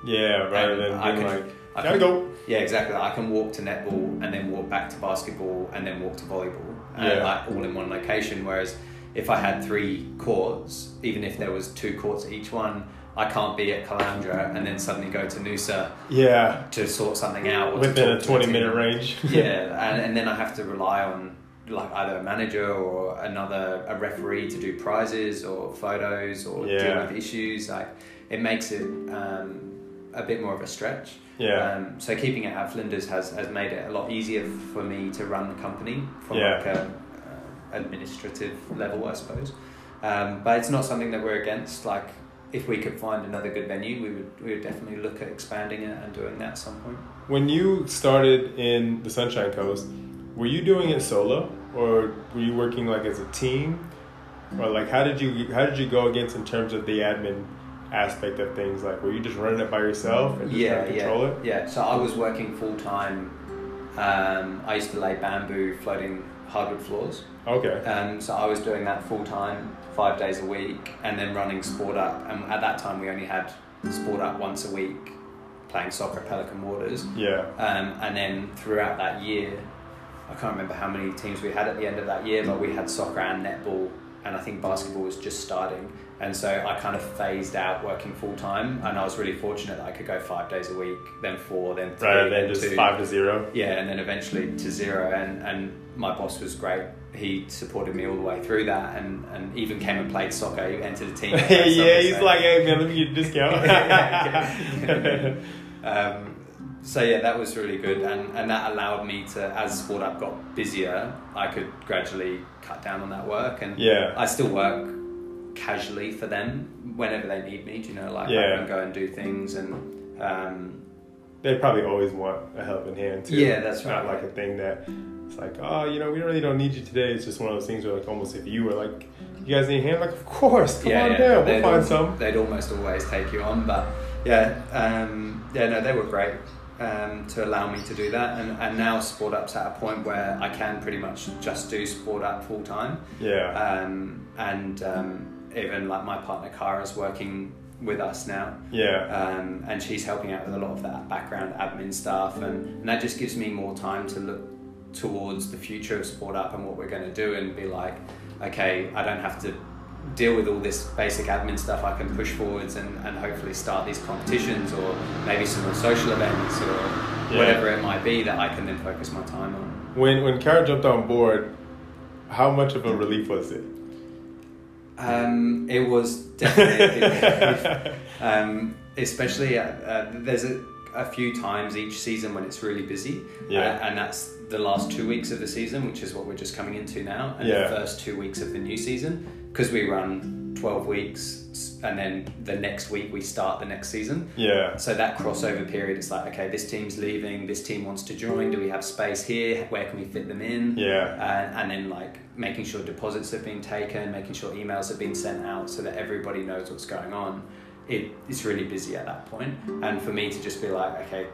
yeah. Rather than I can- like, I can- go. Yeah, exactly. I can walk to netball and then walk back to basketball and then walk to volleyball, and Yeah. like all in one location. Whereas if I had three courts, even if there was two courts each one, I can't be at Caloundra and then suddenly go to Noosa Yeah, to sort something out within a to the twenty team. minute range. yeah, and, and then I have to rely on like either a manager or another a referee to do prizes or photos or deal with issues. Like it makes it um, a bit more of a stretch. Yeah. Um, so keeping it at Flinders has, has made it a lot easier for me to run the company from Yeah. like a uh, administrative level, I suppose. Um, but it's not something that we're against. Like if we could find another good venue, we would we would definitely look at expanding it and doing that at some point. When you started in the Sunshine Coast, were you doing it solo or were you working like as a team? Or like how did you how did you go against in terms of the admin aspect of things? Like were you just running it by yourself and just yeah, kind of control yeah, it? yeah. So I was working full time. Um, I used to lay bamboo floating hardwood floors. Okay. Um, so I was doing that full time, five days a week, and then running Sport Up. And at that time, we only had Sport Up once a week, playing soccer at Pelican Waters. Yeah. Um, and then throughout that year, I can't remember how many teams we had at the end of that year, but we had soccer and netball, and I think basketball was just starting. And so I kind of phased out working full time, and I was really fortunate that I could go five days a week, then four, then three, Rather than then just two. five to zero. Yeah, and then eventually to zero, and, and my boss was great. He supported me all the way through that, and, and even came and played soccer. He entered a team. yeah, soccer, he's so- like, hey man, let me get a discount. um, so yeah, that was really good, and, and that allowed me to, as Sport Up got busier, I could gradually cut down on that work, and yeah. I still work casually for them whenever they need me. Do you know, like Yeah. I can go and do things, and um, They probably always want a helping hand too. Yeah, that's It's not like a thing that it's like, oh, you know, we really don't need you today. It's just one of those things where like almost if you were like, you guys need a hand, like of course, come on down, we'll they'd find al- some. They'd almost always take you on, but yeah, um, yeah, no, they were great um, to allow me to do that, and, and now Sport Up's at a point where I can pretty much just do Sport Up full time, Yeah. um, and um, even like my partner Kara's working with us now. yeah. Um, and she's helping out with a lot of that background admin stuff, and, and that just gives me more time to look towards the future of Sport Up and what we're going to do, and be like, okay, I don't have to deal with all this basic admin stuff. I can push forwards and, and hopefully start these competitions or maybe some more social events or Yeah. whatever it might be that I can then focus my time on. When when Kara jumped on board, how much of a relief was it? Um, it was definitely, um, especially uh, uh, there's a, a few times each season when it's really busy, Yeah. uh, and that's the last two weeks of the season, which is what we're just coming into now, and Yeah. the first two weeks of the new season because we run twelve weeks, and then the next week we start the next season. Yeah. So that crossover period, it's like okay, this team's leaving, this team wants to join. Do we have space here? Where can we fit them in? Yeah. and, and then like making sure deposits have been taken, making sure emails have been sent out so that everybody knows what's going on. It, it's really busy at that point, and for me to just be like, okay,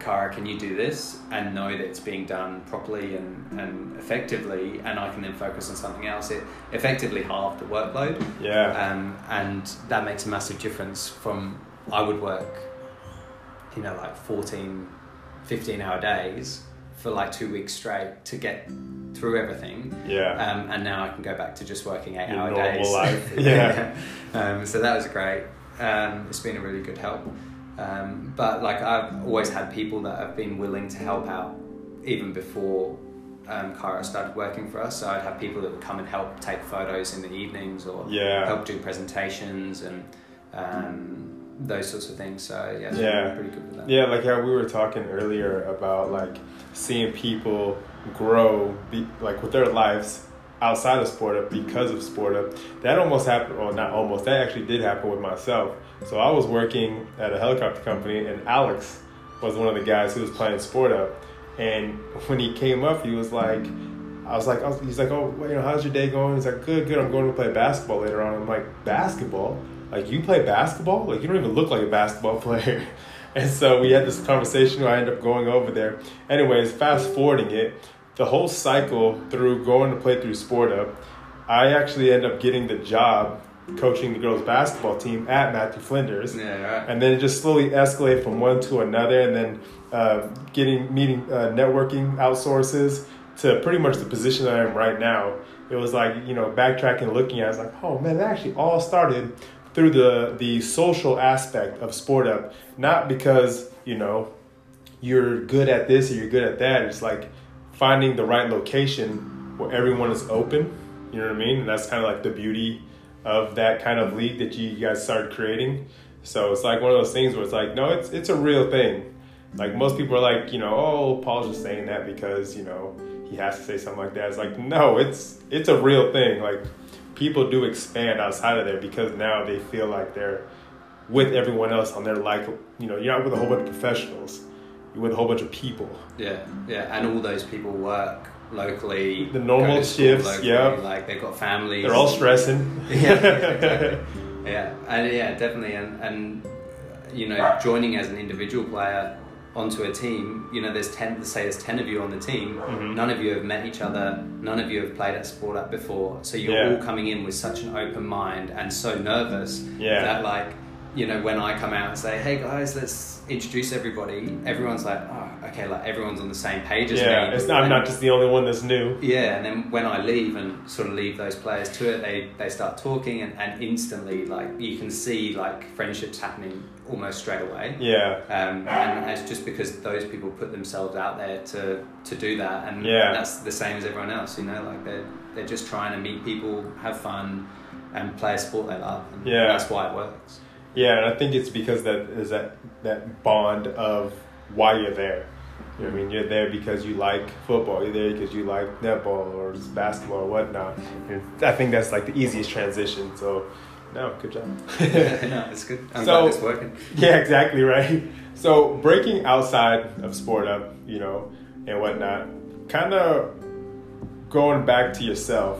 Kara, can you do this, and know that it's being done properly and, and effectively, and I can then focus on something else. It effectively halved the workload, Yeah. um, and that makes a massive difference. From I would work, you know, like 14, 15 hour days for like two weeks straight to get through everything. Yeah. Um, and now I can go back to just working eight Your hour normal days. life. Yeah. um, so that was great. Um, it's been a really good help. Um, but like I've always had people that have been willing to help out even before um, Kara started working for us. So I'd have people that would come and help take photos in the evenings or Yeah. help do presentations and um, those sorts of things. So yeah, Yeah. pretty good with that. Yeah, like how we were talking earlier about like seeing people grow, be, like with their lives outside of sport up because of sport up. That almost happened, well, not almost. That actually did happen with myself. So I was working at a helicopter company, and Alex was one of the guys who was playing sport up. And when he came up, he was like, I was like, I was, he's like, oh, well, you know, how's your day going? He's like, good, good. I'm going to play basketball later on. I'm like, basketball? Like, you play basketball? Like, you don't even look like a basketball player. And so we had this conversation I ended up going over there. Anyways, fast forwarding it, the whole cycle through going to play through Sport Up, I actually end up getting the job coaching the girls basketball team at Matthew Flinders. Yeah. And then it just slowly escalated from one to another, and then uh, getting meeting uh, networking outsources to pretty much the position that I am right now. It was like you know backtracking, looking at, it, I was like, oh man, that actually all started through the the social aspect of Sport Up, not because you know you're good at this or you're good at that. It's like finding the right location where everyone is open. You know what I mean? And that's kind of like the beauty of that kind of league that you guys started creating. So it's like one of those things where it's like, no, it's it's a real thing. Like most people are like, you know, oh, Paul's just saying that because you know he has to say something like that. It's like, no, it's it's a real thing. Like people do expand outside of there because now they feel like they're with everyone else on their like, you know, you're not with a whole bunch of professionals. With a whole bunch of people. Yeah, yeah, and all those people work locally. The normal go to school shifts, locally, yeah. Like they've got families. They're all stressing. yeah, exactly. yeah, and yeah, definitely, and and you know, joining as an individual player onto a team, you know, there's ten. Say there's ten of you on the team. Mhm. None of you have met each other. None of you have played at sport up before. So you're Yeah. all coming in with such an open mind and so nervous Yeah. that like. You know, when I come out and say, "Hey guys, let's introduce everybody," everyone's like, "Oh, okay." Like everyone's on the same page as yeah, me. not. I'm not just the only one that's new. yeah, and then when I leave and sort of leave those players to it, they, they start talking and, and instantly like you can see like friendships happening almost straight away. Yeah, Um, and it's just because those people put themselves out there to, to do that, and Yeah. that's the same as everyone else. You know, like they're they're just trying to meet people, have fun, and play a sport they love. And Yeah. that's why it works. Yeah, and I think it's because that is that that bond of why you're there. You know I mean? You're there because you like football. You're there because you like netball or basketball or whatnot. And I think that's like the easiest transition. So, no, good job. no, it's good. I'm So- glad it's working. Yeah, exactly right. So breaking outside of sport up, you know, and whatnot, kind of going back to yourself.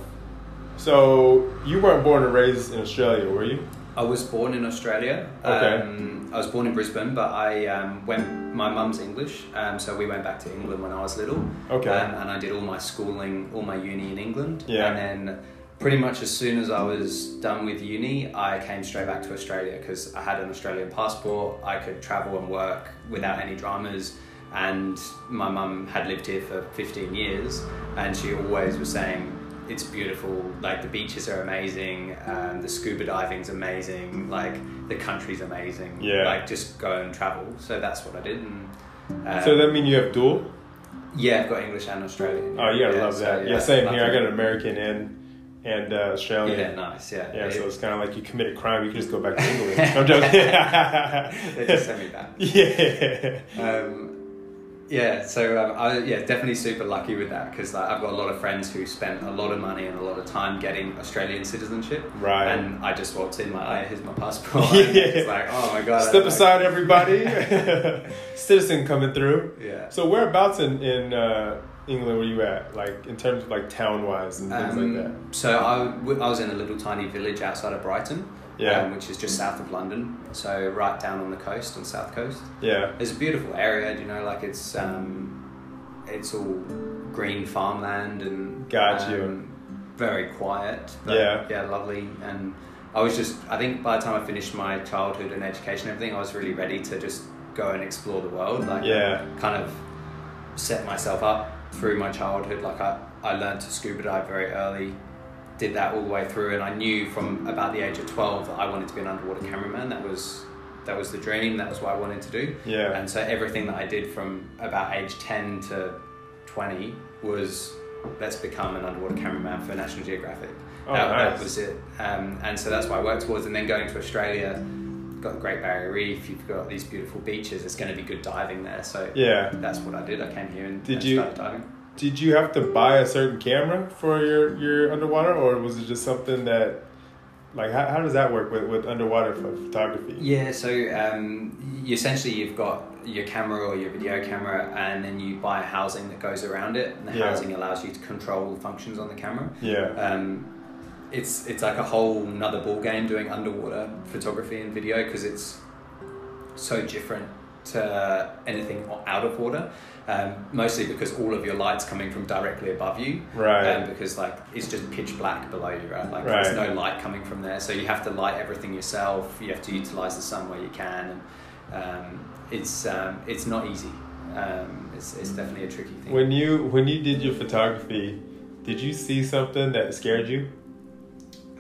So you weren't born and raised in Australia, were you? I was born in Australia. Okay. Um, I was born in Brisbane, but I um, went. My mum's English, um, so we went back to England when I was little. Okay. Um, and I did all my schooling, all my uni in England. Yeah. And then, pretty much as soon as I was done with uni, I came straight back to Australia because I had an Australian passport. I could travel and work without any dramas. And my mum had lived here for 15 years, and she always was saying, it's beautiful. Like the beaches are amazing, um, the scuba diving's amazing, like the country's amazing. Yeah. Like just go and travel. So that's what I did. And, um, so that mean you have dual? yeah, I've got English and Australian. Oh, you gotta Yeah, love so, that. yeah, same love here. I got an American and and uh, Australian. Yeah, nice. Yeah. Yeah, so it's kind of like you commit a crime, you can just go back to England. I'm joking. they just sent me back. Yeah. Um, yeah, so um, I yeah definitely super lucky with that because like, I've got a lot of friends who spent a lot of money and a lot of time getting Australian citizenship. Right. And I just walked in, like, oh, here's my passport. Yeah. It's like, oh my god. Step like- aside, everybody. Citizen coming through. Yeah. So whereabouts in in uh, England were you at? Like in terms of like town wise and things like that. Um, so I, w- I was in a little tiny village outside of Brighton, Yeah. um, which is just south of London. So right down on the coast, on the south coast. Yeah. It's a beautiful area, you know, like it's um, it's all green farmland and Got you. um, very quiet. But Yeah. yeah, lovely. And I was just, I think by the time I finished my childhood and education, and everything, I was really ready to just go and explore the world. Like, Yeah. kind of set myself up through my childhood. Like I, I learned to scuba dive very early. Did that all the way through, and I knew from about the age of twelve that I wanted to be an underwater cameraman. That was that was the dream. That was what I wanted to do. Yeah. And so everything that I did from about age 10 to 20 was let's become an underwater cameraman for National Geographic. Oh, that, that was it. Um, and so that's what I worked towards. And then going to Australia, got the Great Barrier Reef, you've got these beautiful beaches, it's going to be good diving there. So Yeah. that's what I did. I came here and, Did you- started diving. Did you have to buy a certain camera for your, your underwater, or was it just something that, like, how, how does that work with, with underwater pho- photography? Yeah, so um, you, essentially you've got your camera or your video camera, and then you buy a housing that goes around it, and the Yeah. housing allows you to control the functions on the camera. Yeah. Um, it's it's like a whole another ball game doing underwater photography and video because it's so different to anything out of water. Um, mostly because all of your lights coming from directly above you, Right. Um, because like it's just pitch black below you, right? Like Right. there's no light coming from there, so you have to light everything yourself. You have to utilize the sun where you can, and um, it's um, it's not easy. Um, it's, it's definitely a tricky thing. When you when you did your photography, did you see something that scared you?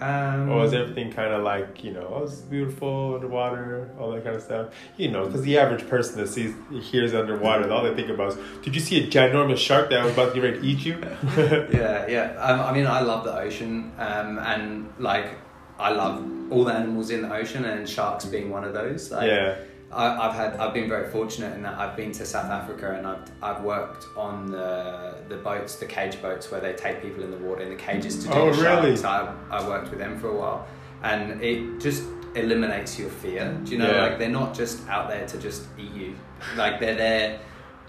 Um, Or was everything kind of like, you know, oh, it's beautiful underwater, all that kind of stuff? You know, because the average person that sees, hears underwater, all they think about is, did you see a ginormous shark that was about to get ready to eat you? yeah, yeah. Um, I mean, I love the ocean, um, and like, I love all the animals in the ocean, and sharks being one of those. Like, yeah. I, I've had, I've been very fortunate in that I've been to South Africa, and I've, I've worked on the the boats, the cage boats, where they take people in the water in the cages to do Oh, the really? sharks. I, I worked with them for a while, and it just eliminates your fear. Do you know, Yeah. like they're not just out there to just eat you. Like they're there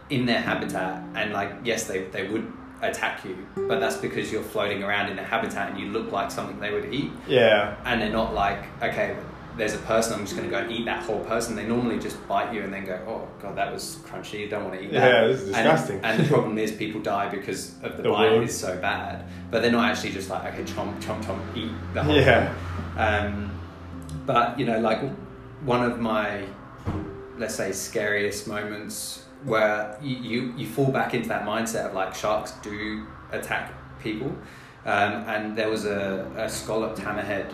in their habitat, and like yes, they they would attack you, but that's because you're floating around in their habitat and you look like something they would eat, Yeah. and they're not like okay. There's a person. I'm just going to go and eat that whole person. They normally just bite you and then go, "Oh God, that was crunchy. You don't want to eat that." Yeah, this is And- disgusting. And, the problem is, people die because of the, The bite is so bad. But they're not actually just like, okay, chomp, chomp, chomp, eat the whole Yeah. thing. Um, but you know, like one of my, let's say, scariest moments where you, you, you fall back into that mindset of like sharks do attack people. Um, and there was a, a scalloped hammerhead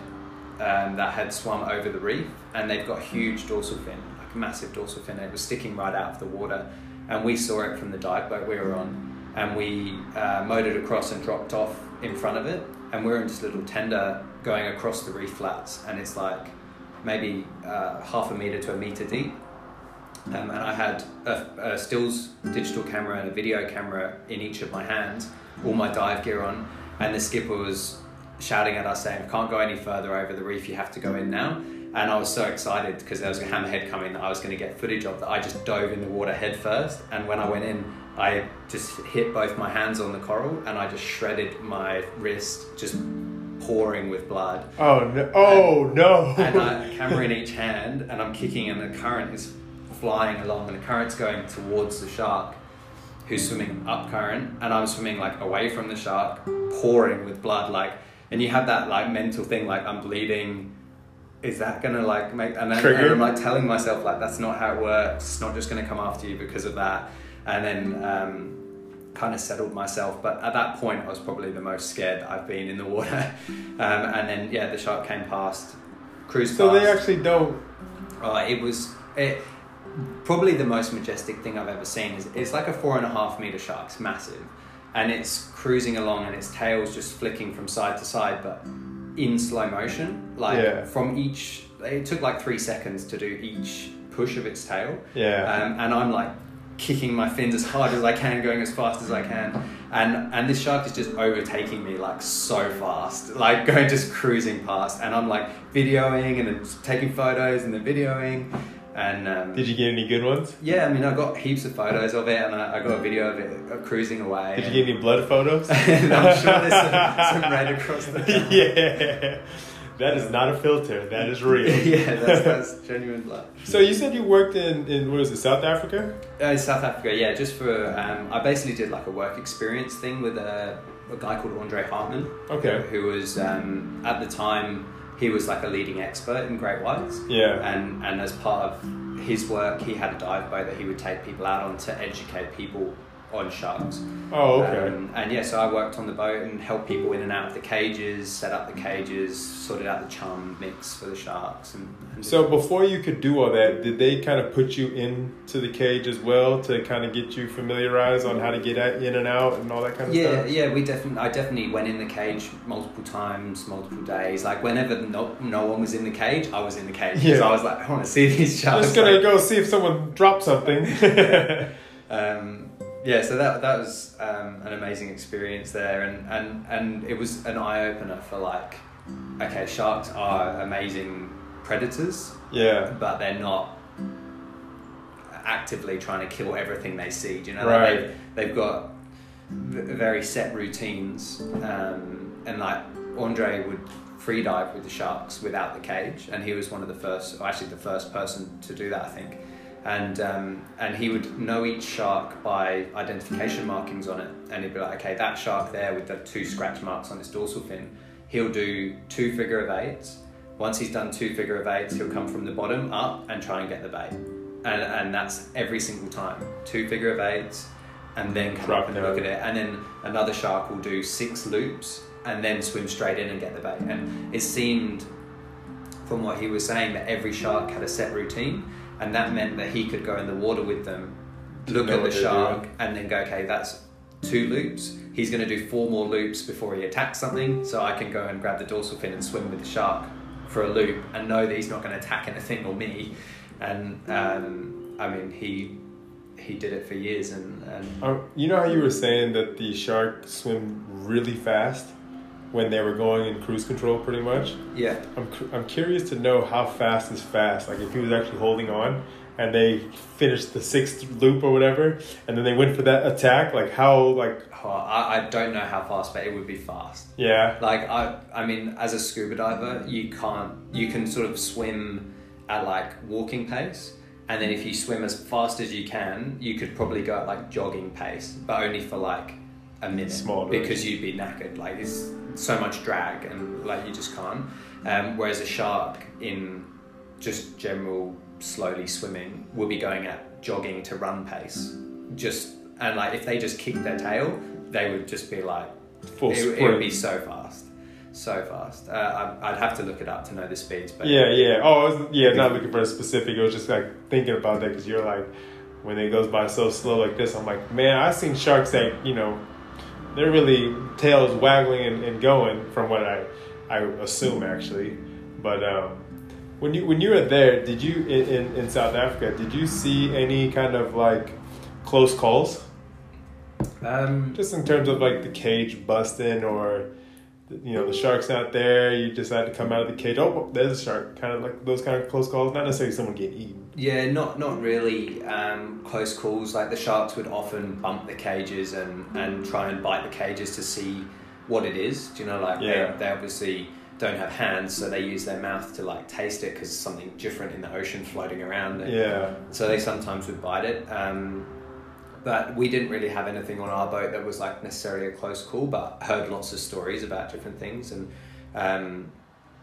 um, that had swum over the reef, and they've got huge dorsal fin, like a massive dorsal fin. It was sticking right out of the water, and we saw it from the dive boat we were on, and we uh, motored across and dropped off in front of it, and we we're in this little tender going across the reef flats, and it's like maybe uh, half a meter to a meter deep. Um, and I had a, a stills digital camera and a video camera in each of my hands, all my dive gear on, and the skipper was shouting at us saying, "I can't go any further over the reef. You have to go in now." And I was so excited because there was a hammerhead coming that I was going to get footage of that I just dove in the water head first. And when I went in, I just hit both my hands on the coral and I just shredded my wrist, just pouring with blood Oh, no. Oh, no. and I, a camera in each hand, and I'm kicking, and the current is flying along, and the current's going towards the shark, who's swimming up current, and I'm swimming like away from the shark, pouring with blood, like, and you have that like mental thing, like I'm bleeding. Is that gonna like make? And then and I'm like telling myself like that's not how it works. It's not just gonna come after you because of that. And then um, kind of settled myself. But at that point, I was probably the most scared I've been in the water. Um, and then yeah, the shark came past, cruised so past. they actually don't. Oh, it was it, probably the most majestic thing I've ever seen. Is it's like a four and a half meter shark. It's massive, and it's cruising along, and its tail's just flicking from side to side, but in slow motion. Like Yeah. from each, it took like three seconds to do each push of its tail. Yeah. Um, and I'm like kicking my fins as hard as I can, going as fast as I can. And and this shark is just overtaking me like so fast, like going just cruising past. And I'm like videoing and then taking photos and then videoing. And um, Did you get any good ones? yeah, I mean, I got heaps of photos of it, and I, I got a video of it uh, cruising away. Did you get any blood photos? and I'm sure there's some, some red across the yeah. That is not a filter. That is real. yeah, that's, that's genuine blood. So you said you worked in, in what was it, South Africa? Uh, South Africa, yeah, just for um, I basically did like a work experience thing with a, a guy called Andre Hartman, Okay. who was um, at the time he was like a leading expert in great whites, Yeah. and and as part of his work, he had a dive boat that he would take people out on to educate people on sharks. Oh, okay. Um, and yeah, so I worked on the boat and helped people in and out of the cages, set up the cages, sorted out the chum mix for the sharks, and, and So before you could do all that, did they kind of put you into the cage as well to kind of get you familiarized on how to get at, in and out and all that kind of Yeah, stuff? yeah, yeah. we definitely. I definitely went in the cage multiple times, multiple days. Like whenever no, no one was in the cage, I was in the cage. Yeah. I was like, I want to see these sharks. I'm Just gonna like- go see if someone dropped something. um, yeah, so that that was um, an amazing experience there, and and and it was an eye opener for like, okay, sharks are amazing predators, yeah. but they're not actively trying to kill everything they see. Do you know? Right. Like they've, they've got very set routines, um, and like Andre would free dive with the sharks without the cage, and he was one of the first, actually the first person to do that, I think. And um, and he would know each shark by identification markings on it, and he'd be like, okay, that shark there with the two scratch marks on its dorsal fin, he'll do two figure of eights. Once he's done two figure of eights, he'll come from the bottom up and try and get the bait, and and that's every single time, two figure of eights, and then come Drop up and look at it, and then another shark will do six loops and then swim straight in and get the bait. And it seemed, from what he was saying, that every shark had a set routine, and that meant that he could go in the water with them, look at the shark, doing. and then go, okay, that's two loops. He's going to do four more loops before he attacks something, so I can go and grab the dorsal fin and swim with the shark for a loop and know that he's not going to attack anything or me. And um, I mean, he he did it for years, and, and Um, you know how you were saying that the shark swim really fast when they were going in cruise control, pretty much. yeah, I'm I'm curious to know how fast is fast. Like if he was actually holding on and they finished the sixth loop or whatever, and then they went for that attack. Like how like oh, I, I don't know how fast, but it would be fast. yeah Like I, I mean, as a scuba diver, you can't. You can sort of swim at like walking pace, and then if you swim as fast as you can, you could probably go at like jogging pace, but only for like a minute Small because you'd be knackered. Like it's so much drag, and like you just can't. Um, whereas a shark in just general slowly swimming will be going at jogging to run pace, just and like if they just kick their tail, they would just be like full it, sprint. it would be so fast, so fast. Uh, I, I'd have to look it up to know the speeds, but Yeah, yeah. Oh, I was, yeah. Not looking for a specific. I was just like thinking about that because you're like, when it goes by so slow like this, I'm like, man, I've seen sharks that you know, they're really tails waggling and, and going from what I, I assume actually, but um, when you when you were there, did you in, in, in South Africa, did you see any kind of like close calls? Um, Just in terms of like the cage busting or. You know the shark's not there. You decide to come out of the cage. Oh, there's a shark. Kind of like those kind of close calls. Not necessarily someone getting eaten. Yeah, not not really um, close calls. Like the sharks would often bump the cages and, and try and bite the cages to see what it is. Do you know, like Yeah. they, they obviously don't have hands, so they use their mouth to like taste it because something different in the ocean floating around. And Yeah. So they sometimes would bite it. Um, but we didn't really have anything on our boat that was like necessarily a close call, but heard lots of stories about different things. And um,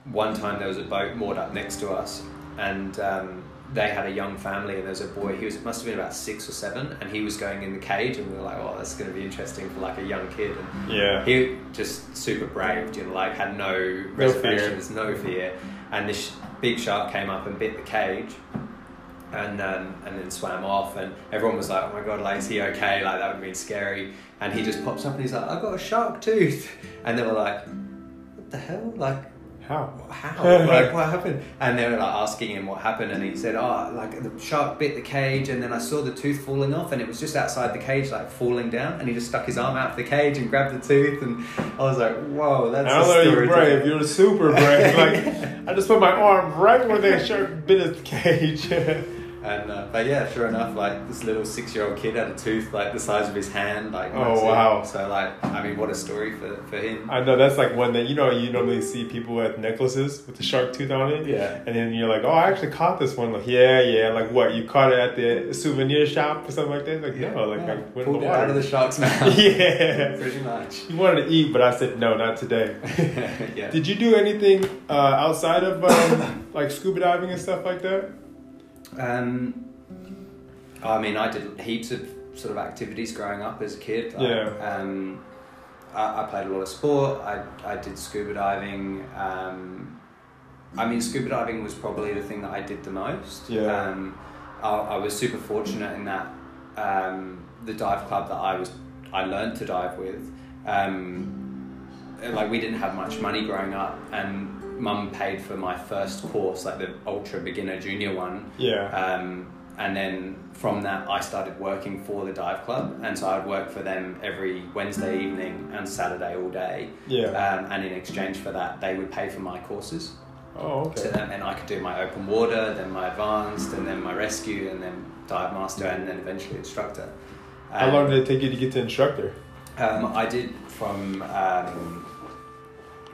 one time there was a boat moored up next to us, and um, they had a young family, and there was a boy. He was must have been about six or seven, and he was going in the cage, and we were like, "Oh, that's going to be interesting for like a young kid." And Yeah. he just super brave, you know, like had no reservations, no fear. And this big shark came up and bit the cage, and um, and then swam off. And everyone was like, "Oh my god, like is he okay?" Like that would have been scary. And he just pops up and he's like, "I've got a shark tooth," and they were like, "What the hell?" Like How? how? like, what happened? And they were like asking him what happened, and he said, "Oh, like the shark bit the cage, and then I saw the tooth falling off, and it was just outside the cage, like falling down, and he just stuck his arm out of the cage and grabbed the tooth, and I was like, whoa, that's I a don't story. you're brave. tell." You're super brave. Like I just put my arm right where the shark bit his cage. And uh, but yeah, sure enough, like this little six-year-old kid had a tooth like the size of his hand, like Oh, that's it. wow. So like, I mean, what a story for for him. I know that's like one that you know you normally see people with necklaces with the shark tooth on it. Yeah. And then you're like, oh, I actually caught this one. Like, yeah, yeah. Like what? You caught it at the souvenir shop or something like that? Like, no, like I went in pulled the it out of the shark's mouth. yeah. pretty much. He wanted to eat, but I said no, not today. yeah. Did you do anything uh, outside of um, like scuba diving and stuff like that? Um, I mean, I did heaps of sort of activities growing up as a kid. Yeah. Um, I, I played a lot of sport. I, I did scuba diving. Um, I mean, scuba diving was probably the thing that I did the most. Yeah. Um, I, I was super fortunate in that um, the dive club that I was I learned to dive with. Um, like we didn't have much money growing up, and mum paid for my first course, like the ultra beginner junior one. Yeah. Um, and then from that, I started working for the dive club, and so I'd work for them every Wednesday evening and Saturday all day. Yeah. Um, and in exchange for that, they would pay for my courses. oh, So okay. then, and I could do my open water, then my advanced, and then my rescue, and then dive master, and then eventually instructor. How long did it take you to get to instructor? Um, I did from um,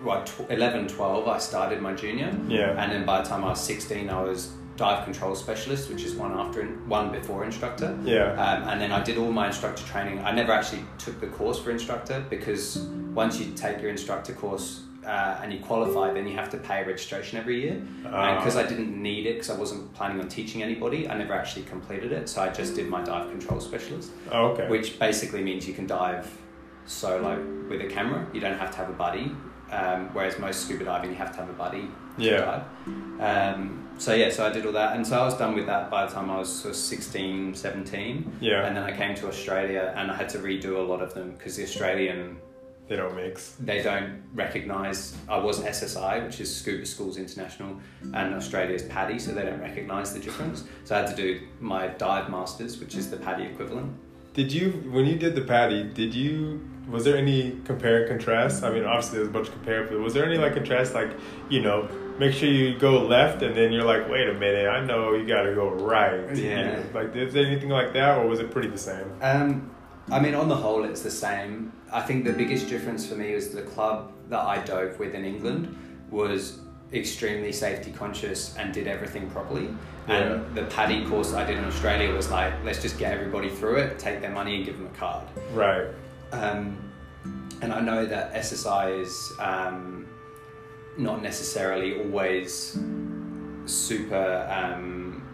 well, tw- 11, 12, I started my junior. Yeah. And then by the time I was 16, I was dive control specialist, which is one after one before instructor. Yeah. Um, and then I did all my instructor training. I never actually took the course for instructor because once you take your instructor course uh, and you qualify, then you have to pay registration every year. Ah. And because I didn't need it, because I wasn't planning on teaching anybody, I never actually completed it. So I just did my dive control specialist Oh, okay. which basically means you can dive solo with a camera. You don't have to have a buddy. Um, whereas most scuba diving, you have to have a buddy. To Yeah. Um, so yeah, so I did all that, and so I was done with that by the time I was sort of 16, 17. Yeah. And then I came to Australia, and I had to redo a lot of them because the Australian They don't mix. they don't recognise I was SSI, which is Scuba Schools International, and Australia's PADI, so they don't recognise the difference. So I had to do my dive masters, which is the PADI equivalent. Did you when you did the PADI? Did you was there any compare and contrast? I mean, obviously there's a bunch of compare, but was there any like contrast? Like you know, make sure you go left, and then you're like, wait a minute, I know you got to go right. You Yeah. know, like, is there anything like that, or was it pretty the same? Um, I mean, on the whole, it's the same. I think the biggest difference for me was the club that I dove with in England was extremely safety conscious and did everything properly. And the PADI course I did in Australia was like, let's just get everybody through it, take their money, and give them a card. Right. Um, and I know that SSI is um, not necessarily always super um,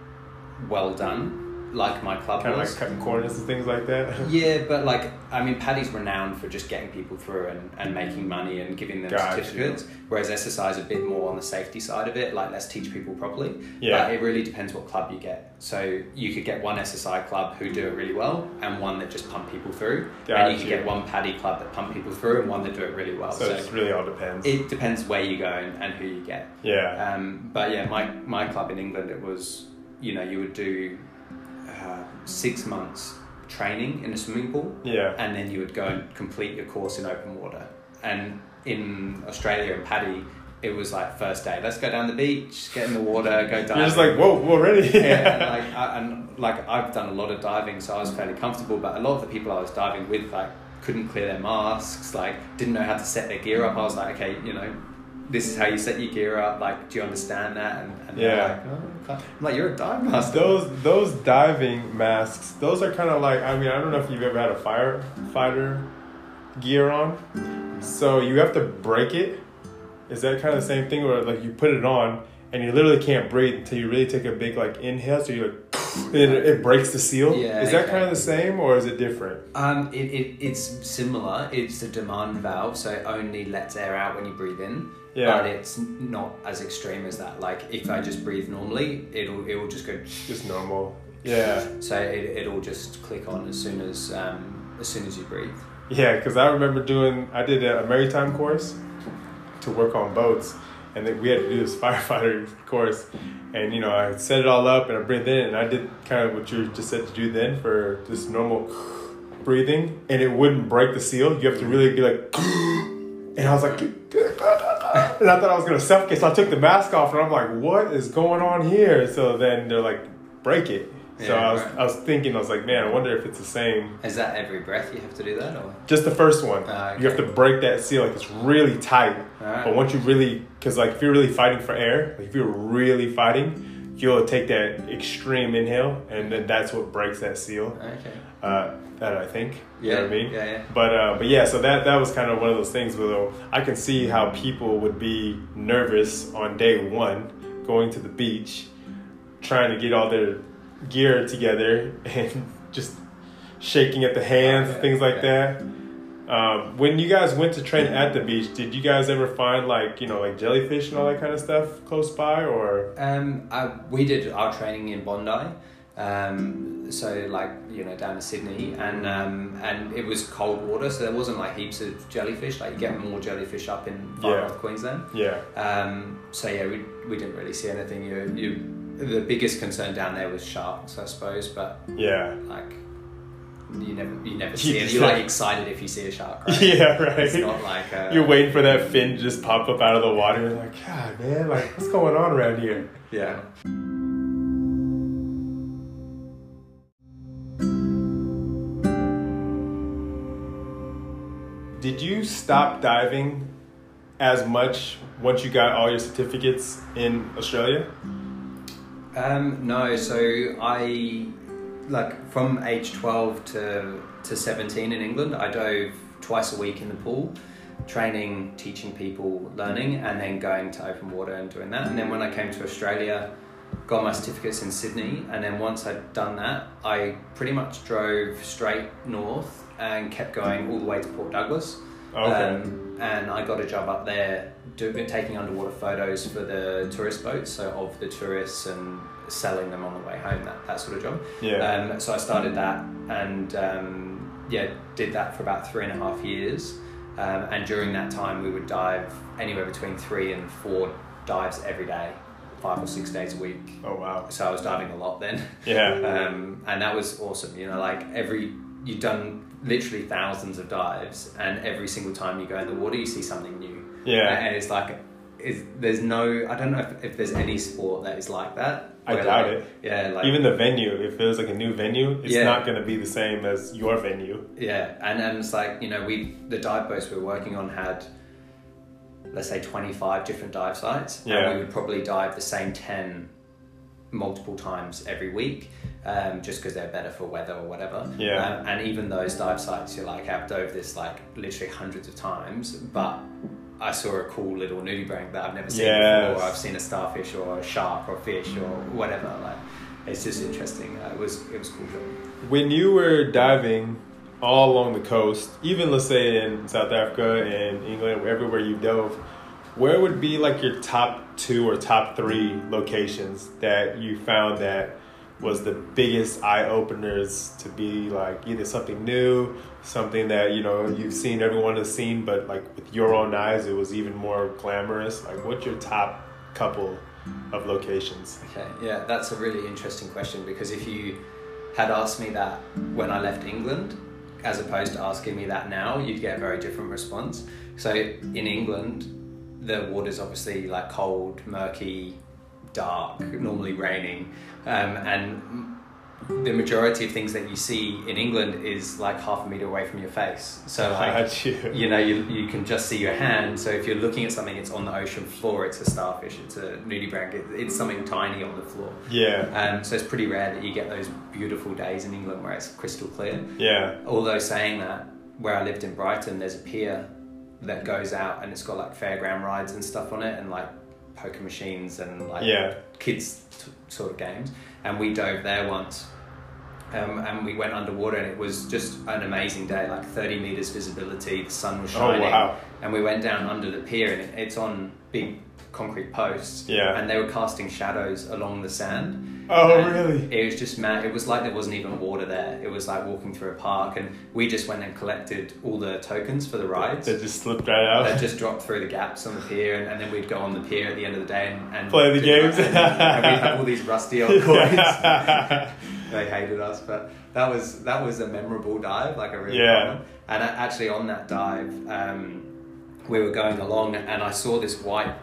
well done, like my club Kind of was. like cutting corners and things like that. Yeah, but like I mean, PADI's renowned for just getting people through and, and making money and giving them Gotcha. certificates. Whereas SSI is a bit more on the safety side of it. Like let's teach people properly. Yeah. But it really depends what club you get. So you could get one SSI club who do it really well and one that just pump people through. And you could get one Paddy club that pump people through and one that do it really well. So So, it really all depends. it depends where you go and, and who you get. yeah. Um, but yeah, my, my club in England, it was, you know, you would do six months training in a swimming pool Yeah. and then you would go and complete your course in open water. And in Australia and PADI, it was like first day, let's go down the beach, get in the water, go diving. You're just like, whoa, already? yeah, and like, I, and like I've done a lot of diving, so I was fairly comfortable. But a lot of the people I was diving with, like, couldn't clear their masks, like, didn't know how to set their gear up. I was like, okay, you know, this is how you set your gear up. Like, do you understand that? And, and Yeah. like, oh. I'm like, you're a dive master. those those diving masks, those are kind of like I mean I don't know if you've ever had a firefighter gear on, so you have to break it. Is that kind of the same thing where like you put it on and you literally can't breathe until you really take a big like inhale, so you like it, it breaks the seal. Yeah, is that kind of the same or is it different? Um, it, it, it's similar. It's a demand valve, so it only lets air out when you breathe in. Yeah. But it's not as extreme as that. Like if I just breathe normally, it'll it will just go. Just normal. Yeah. So it, it'll just click on as soon as um, as soon as you breathe. Yeah, because I remember doing, I did a maritime course to work on boats, and then we had to do this firefighter course. And, you know, I set it all up and I breathed in, and I did kind of what you just said to do then for just normal breathing, and it wouldn't break the seal. You have to really be like, and I was like, and I thought I was to suffocate, so I took the mask off, and I'm like, what is going on here? So then they're like, break it. So I was, right. I was thinking, I was like, man, I wonder if it's the same. Is that every breath you have to do that, or? Just the first one. Ah, You have to break that seal. Like it's really tight. Alright. But once you really, because like if you're really fighting for air, like if you're really fighting, you'll take that extreme inhale, and then that's what breaks that seal. Okay. Uh, that I think. You Yeah. know what I mean? Yeah, yeah. But uh, but yeah, so that that was kind of one of those things where though, I can see how people would be nervous on day one going to the beach, trying to get all their gear together and just shaking at the hands and things like that. Um, when you guys went to train at the beach, did you guys ever find like you know like jellyfish and all that kind of stuff close by, or Um, I, we did our training in Bondi, um, so like you know down to Sydney, and um, and it was cold water, so there wasn't like heaps of jellyfish. Like you get more jellyfish up in far Yeah. north Queensland. yeah, Um, so yeah, we, we didn't really see anything. You, you the biggest concern down there was sharks, I suppose, but yeah, like you never you never You see it. just You're like- excited if you see a shark, right? yeah, right. It's not like uh, You're waiting for that fin to just pop up out of the water. You're like, God, man, like what's going on around here? yeah. Did you stop diving as much once you got all your certificates in Australia? Um, no, so I like from age twelve to to seventeen in England, I dove twice a week in the pool, training, teaching people, learning, and then going to open water and doing that. And then when I came to Australia, got my certificates in Sydney, and then once I'd done that, I pretty much drove straight north and kept going all the way to Port Douglas. Okay. Um, and I got a job up there do, taking underwater photos for the tourist boats, so of the tourists and selling them on the way home, that, that sort of job. yeah. Um, so I started that and um, yeah, did that for about three and a half years. Um, and during that time, we would dive anywhere between three and four dives every day, five or six days a week. oh wow. So I was diving a lot then. Yeah. Um, and that was awesome. You know, like every, you've done literally thousands of dives, and every single time you go in the water, you see something new. Yeah. And it's like, is there's no, I don't know if, if there's any sport that is like that. I doubt like, it. Yeah, like Even the venue, if there's like a new venue, it's Yeah. not going to be the same as your venue. Yeah, and, and it's like, you know, we the dive boats we're working on had let's say 25 different dive sites Yeah. and we would probably dive the same 10 multiple times every week um, just because they're better for weather or whatever Yeah. um, and even those dive sites you're like i've dove this like literally hundreds of times but i saw a cool little nudibranch that i've never seen Yes. before i've seen a starfish or a shark or a fish or whatever like it's just interesting uh, it was it was cool job. When you were diving all along the coast, even let's say in South Africa and England, everywhere you dove, where would be like your top two or top three locations that you found that was the biggest eye openers to be like either something new, something that you know you've seen everyone has seen, but like with your own eyes, it was even more glamorous. Like, what's your top couple of locations? Okay, yeah, that's a really interesting question because if you had asked me that when I left England, as opposed to asking me that now, you'd get a very different response. So in England, the water's obviously like cold, murky, dark, normally raining, um, and the majority of things that you see in England is like half a meter away from your face. So like you. you know, you, you can just see your hand. So if you're looking at something, it's on the ocean floor. It's a starfish. It's a nudibranch. It, it's something tiny on the floor. Yeah, Um, so it's pretty rare that you get those beautiful days in England where it's crystal clear. yeah, Although saying that, where I lived in Brighton, there's a pier that goes out and it's got like fairground rides and stuff on it and like poker machines and like yeah. kids t- sort of games. And we dove there once. Um, and we went underwater and it was just an amazing day like 30 meters visibility the sun was Oh, shining wow. and we went down under the pier and it, it's on big concrete posts Yeah. and they were casting shadows along the sand Oh, And really? it was just mad it was like there wasn't even water there it was like walking through a park and we just went and collected all the tokens for the rides They just slipped right out. They just dropped through the gaps on the pier, and, and then we'd go on the pier at the end of the day and, and Play the games. And, and we'd have all these rusty old coins. they hated us, but that was that was a memorable dive, like a really Yeah. fun one. And actually, on that dive, um, we were going along, and I saw this white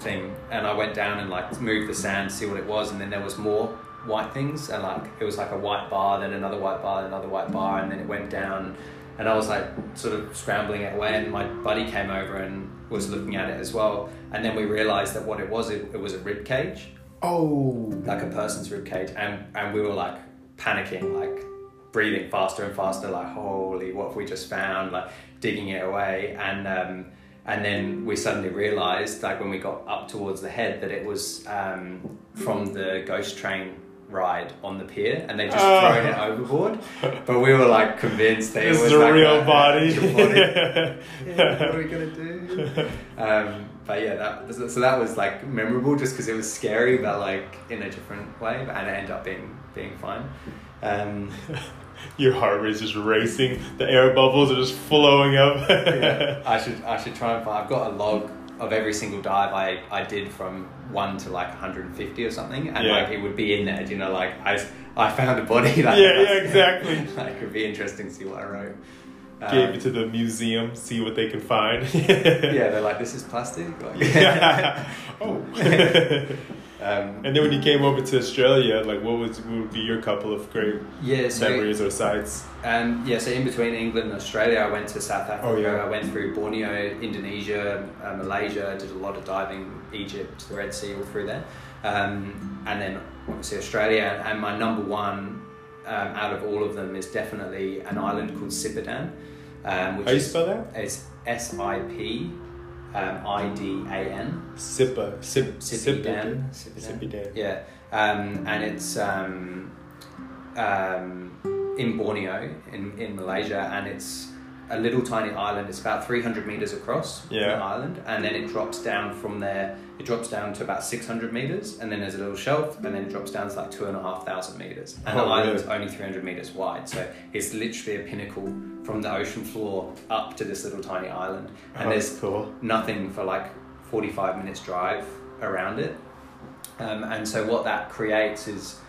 thing, and I went down and like moved the sand to see what it was, and then there was more white things, and like it was like a white bar, then another white bar, then another white bar, and then it went down, and I was like sort of scrambling it away, and my buddy came over and was looking at it as well, and then we realised that what it was, it, it was a rib cage, oh, like a person's rib cage, and and we were like panicking, like breathing faster and faster, like holy, what have we just found? Like digging it away, and um, and then we suddenly realised, like when we got up towards the head, that it was um, from the ghost train ride on the pier, and they just Oh. thrown it overboard. But we were like convinced that this it was is a like real a- body. actual body. yeah, what are we gonna do? Um, but yeah, that so that was like memorable just because it was scary, but like in a different way, and it ended up being being fine. Um, Your heart rate is just racing. The air bubbles are just flowing up. yeah, I should I should try and find. I've got a log of every single dive I, I did from one to like 150 or something, and Yeah. like it would be in there. You know, like I I found a body. Like, Yeah, yeah, exactly. like it would be interesting to see what I wrote. Um, Gave it to the museum, see what they can find. yeah, they're like, this is plastic. Like, oh. Um, and then when you came over to Australia, like what was what would be your couple of great yeah, so memories or sites? Um, yeah, so in between England and Australia, I went to South Africa. Oh, yeah. I went through Borneo, Indonesia, uh, Malaysia. Did a lot of diving, Egypt, the Red Sea, all through there. Um, and then obviously Australia. And my number one um, out of all of them is definitely an island called Sipadan. Um, which How you spell that? It's S I P um, I D A N. Sipa. Sip. Sipidan. Sipidan. Yeah. um, and it's um, um, in Borneo in, in Malaysia, and it's a little tiny island. It's about 300 meters across Yeah. the island, and then it drops down from there. It drops down to about 600 meters, and then there's a little shelf, and then it drops down to like two and a half thousand meters. And Oh, the island's really? only 300 meters wide, so it's literally a pinnacle from the ocean floor up to this little tiny island. And Oh, there's cool. nothing for like 45 minutes drive around it. Um, and so what that creates is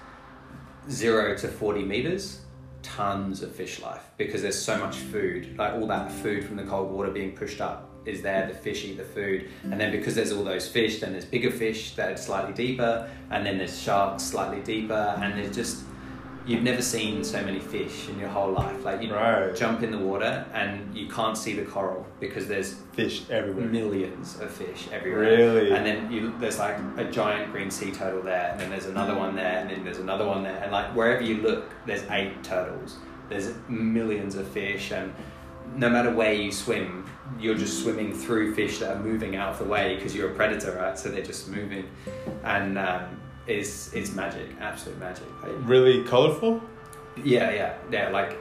zero to 40 meters, tons of fish life because there's so much food. Like all that food from the cold water being pushed up is there, the fish eat the food. And then because there's all those fish, then there's bigger fish that are slightly deeper, and then there's sharks slightly deeper, and there's just you've never seen so many fish in your whole life. Like you Right. jump in the water and you can't see the coral because there's Fish everywhere. millions of fish everywhere. Really? And then you, there's like a giant green sea turtle there, and then there's another one there, and then there's another one there, and like wherever you look, there's eight turtles. There's millions of fish, and no matter where you swim, you're just swimming through fish that are moving out of the way because you're a predator, right? So they're just moving, and um, it's it's magic, absolute magic. Really colorful. yeah, yeah, yeah. Like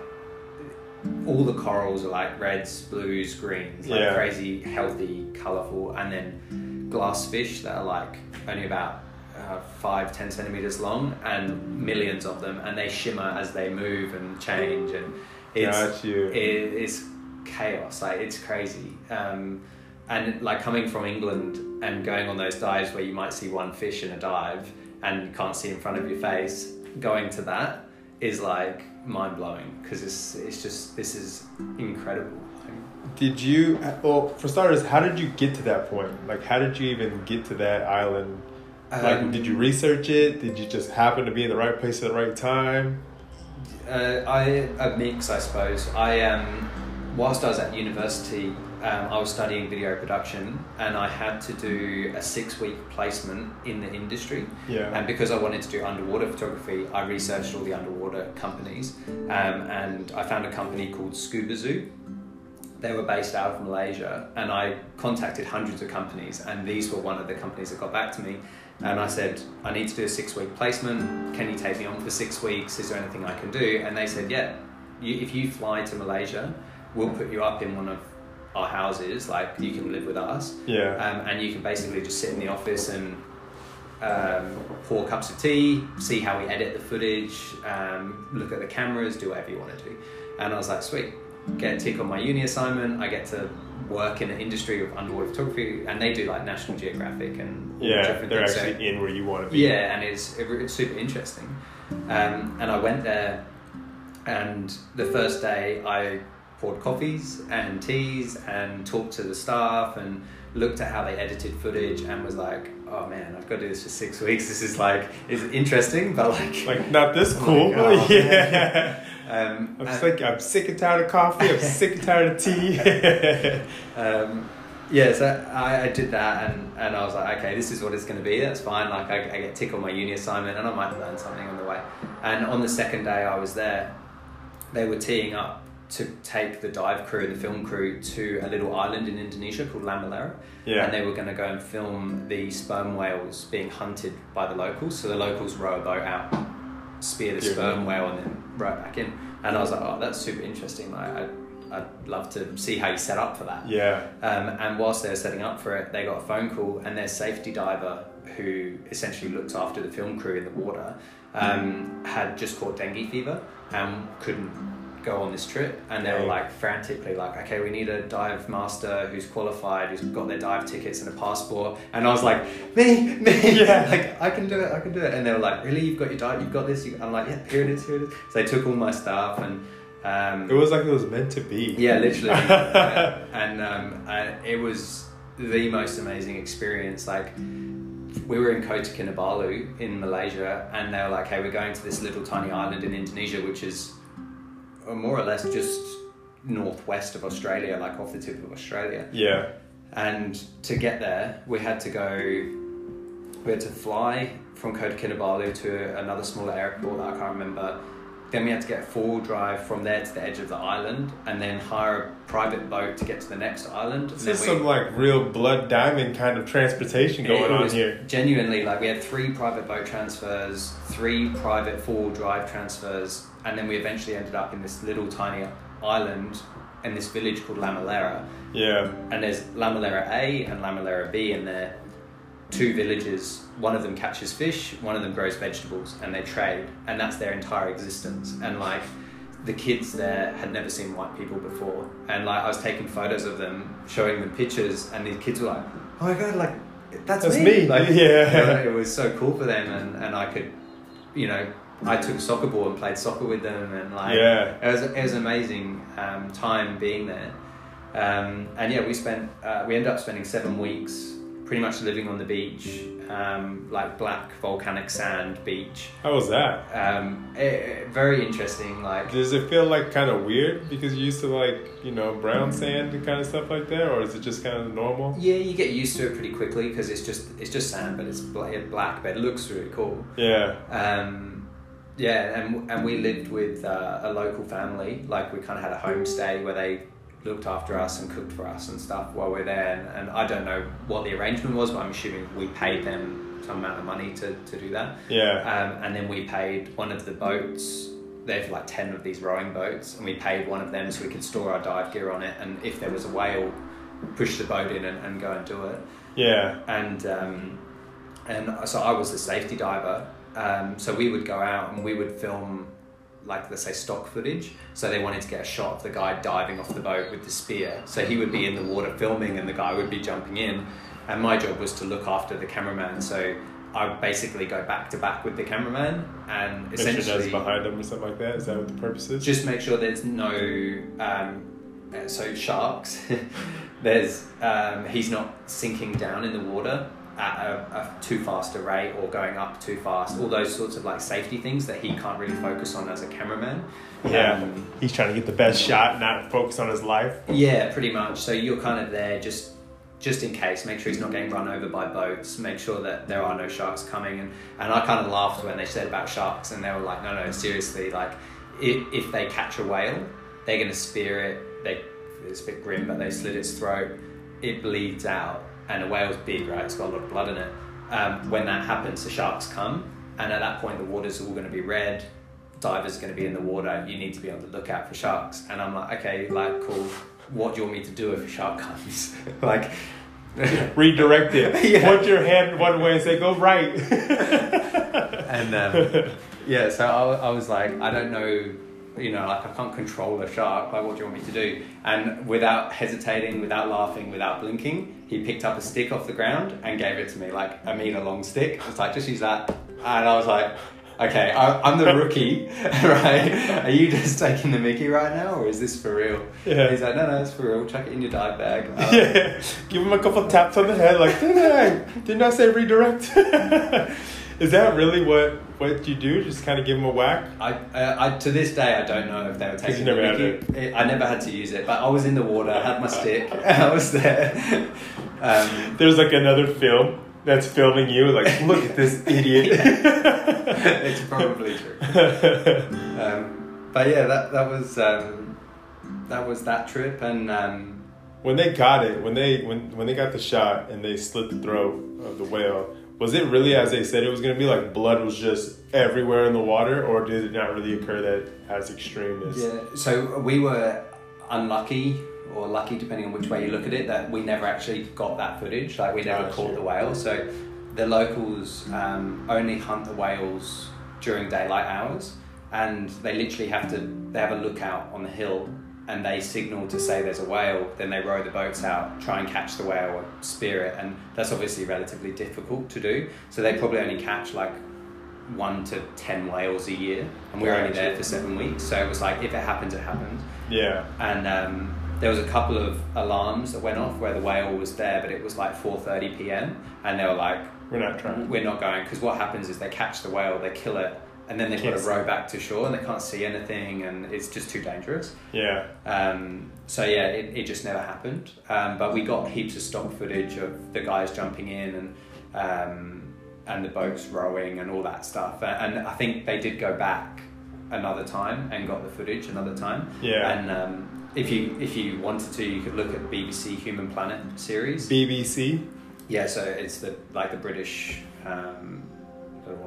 all the corals are like reds, blues, greens, like Yeah. crazy, healthy, colorful, and then glass fish that are like only about uh, five, ten centimeters long, and millions of them, and they shimmer as they move and change, and it's Got you. it, it's chaos. Like it's crazy. Um, and like coming from England and going on those dives where you might see one fish in a dive and you can't see in front of your face, going to that is like mind blowing because it's it's just this is incredible. Did you? Well, for starters, how did you get to that point? Like, how did you even get to that island? Like, Um, did you research it? Did you just happen to be in the right place at the right time? Uh, I a mix, I suppose. I um, whilst I was at university, um, I was studying video production, and I had to do a six-week placement in the industry. Yeah. And because I wanted to do underwater photography, I researched all the underwater companies, um, and I found a company called Scuba Zoo. They were based out of Malaysia, and I contacted hundreds of companies, and these were one of the companies that got back to me. And I said, I need to do a six week placement. Can you take me on for six weeks? Is there anything I can do? And they said, Yeah, you, if you fly to Malaysia, we'll put you up in one of our houses, like you can live with us Yeah. um, and you can basically just sit in the office and um, pour cups of tea, see how we edit the footage, um, look at the cameras, do whatever you want to do. And I was like, sweet, get a tick on my uni assignment. I get to work in the industry of underwater photography, and they do like National Geographic and yeah. different They're things. So- actually in where you want to be. yeah, and it's it's super interesting. Um, and I went there, and the first day I poured coffees and teas and talked to the staff and looked at how they edited footage and was like, oh man, I've got to do this for six weeks. This is like is interesting, but like Like, not this Oh cool. my God. yeah. um, I'm and- sick. I'm sick and tired of coffee. I'm sick and tired of tea. um, yeah, so I, I did that and, and I was like, okay, this is what it's going to be. That's fine. Like I, I get tick on my uni assignment and I might learn something on the way. And on the second day I was there, they were teeing up to take the dive crew and the film crew to a little island in Indonesia called Lamalera. Yeah. And they were going to go and film the sperm whales being hunted by the locals. So the locals row a boat out, spear the Yeah. sperm whale, and then row it back in. And I was like, oh, that's super interesting. Like, I, I'd love to see how you set up for that. yeah. Um, and whilst they were setting up for it, they got a phone call, and their safety diver, who essentially looked after the film crew in the water, um, had just caught dengue fever and couldn't go on this trip. And they were like frantically like, okay, we need a dive master who's qualified, who's got their dive tickets and a passport. And I was like, me, me, Yeah. like I can do it, I can do it. And they were like, really, you've got your dive, you've got this. You-" I'm like, yeah, here it is, here it is. So they took all my stuff and. Um, It was like it was meant to be. yeah, literally. Yeah. And um, I, it was the most amazing experience. Like, we were in Kota Kinabalu in Malaysia, and they were like, "Hey, we're going to this little tiny island in Indonesia, which is more or less just northwest of Australia, like off the tip of Australia." Yeah. And to get there, we had to go. We had to fly from Kota Kinabalu to another smaller airport that I can't remember, then we had to get a four wheel drive from there to the edge of the island, and then hire a private boat to get to the next island. This is we- some like real blood diamond kind of transportation going on here. Genuinely, like we had three private boat transfers, three private four wheel drive transfers, and then we eventually ended up in this little tiny island in this village called Lamalera. Yeah. And there's Lamalera A and Lamalera B in there. Two villages. One of them catches fish, one of them grows vegetables, and they trade, and that's their entire existence. And like, the kids there had never seen white people before, and like I was taking photos of them, showing them pictures, and the kids were like, "Oh my god, like that's, That's me!" me. Like, Yeah. it was so cool for them, and and I could, you know, I took a soccer ball and played soccer with them, and like, Yeah. it was it was an amazing um, time being there. Um, and yeah, we spent uh, we ended up spending seven weeks pretty much living on the beach, um, like black volcanic sand beach. How was that? Um, eh, eh, very interesting. Like Does it feel like kind of weird because you used to like you know brown sand and kind of stuff like that, or is it just kind of normal? yeah, you get used to it pretty quickly because it's just it's just sand, but it's black, but it looks really cool. Yeah. Um, yeah, and and we lived with uh, a local family. Like we kind of had a homestay where they looked after us and cooked for us and stuff while we're there. And, and I don't know what the arrangement was, but I'm assuming we paid them some amount of money to, to do that. Yeah. Um, and then we paid one of the boats. They have like ten of these rowing boats, and we paid one of them so we could store our dive gear on it. And if there was a whale, push the boat in and, and go and do it Yeah. and um, and so I was the safety diver. Um, so we would go out and we would film, like let's say stock footage. So they wanted to get a shot of the guy diving off the boat with the spear. So he would be in the water filming, and the guy would be jumping in. And my job was to look after the cameraman. So I would basically go back to back with the cameraman and Make sure essentially behind them or something like that. Is that what the purpose is? just make sure there's no um, so sharks there's um, he's not sinking down in the water at a, a too fast a rate or going up too fast all those sorts of like safety things that he can't really focus on as a cameraman. Yeah. Um, He's trying to get the best shot, not focus on his life. yeah pretty much. So you're kind of there just just in case. Make sure he's not getting run over by boats. Make sure that there are no sharks coming. And, and i kind of laughed when they said about sharks and they were like no no seriously like if, if they catch a whale they're going to spear it. They it's a bit grim but they slit its throat. It bleeds out and a whale's big right? It's got a lot of blood in it. Um, when that happens the sharks come and at that point the water's all going to be red. Divers are going to be in the water. You need to be on the lookout for sharks. And i'm like okay like cool. What do you want me to do if a shark comes? Like Redirect it. Yeah. Point your hand one way and say, go right. and um, yeah so I, I was like i don't know you know like i can't control a shark like what do you want me to do and without hesitating without laughing without blinking he picked up a stick off the ground and gave it to me like a meter long stick it's like just use that and i was like okay I, i'm the rookie right are you just taking the mickey right now or is this for real Yeah. he's like no no it's for real chuck it in your dive bag Um, yeah. Give him a couple taps on the head, like, didn't I? Didn't I say redirect? Is that really what what you do? Just kind of give them a whack? I, uh, I to this day I don't know if they were taking never the had Mickey. It- I never had to use it, but I was in the water, I had my stick, I was there. Um, There's like another film that's filming you, like, look at this idiot. it's probably true. Um, but yeah, that that was um, that was that trip, and um, when they got it, when they when when they got the shot and they slit the throat of the whale, was it really as they said it was gonna be? Like blood was just everywhere in the water, or did it not really occur that as extreme as? yeah. So we were unlucky. Or lucky, depending on which way you look at it, that we never actually got that footage. Like we never Gotcha. caught the whale. So the locals um, only hunt the whales during daylight hours, and they literally have to. They have a lookout on the hill, and they signal to say there's a whale. Then they row the boats out, try and catch the whale or spear it, and that's obviously relatively difficult to do. So they probably only catch like one to ten whales a year, and we were only there for seven weeks. So it was like if it happens, it happens Yeah. and um, there was a couple of alarms that went off where the whale was there, but it was like 4:30 p.m. and they were like, We're not trying. "We're not going," because what happens is they catch the whale, they kill it, and then they've got to row back to shore and they can't see anything, and it's just too dangerous. Yeah. Um, so yeah, it, it just never happened. Um, but we got heaps of stock footage of the guys jumping in and um, and the boats rowing and all that stuff. And, and I think they did go back another time and got the footage another time. Yeah. And um, if you if you wanted to, you could look at BBC Human Planet series. BBC. Yeah, so it's the like the British.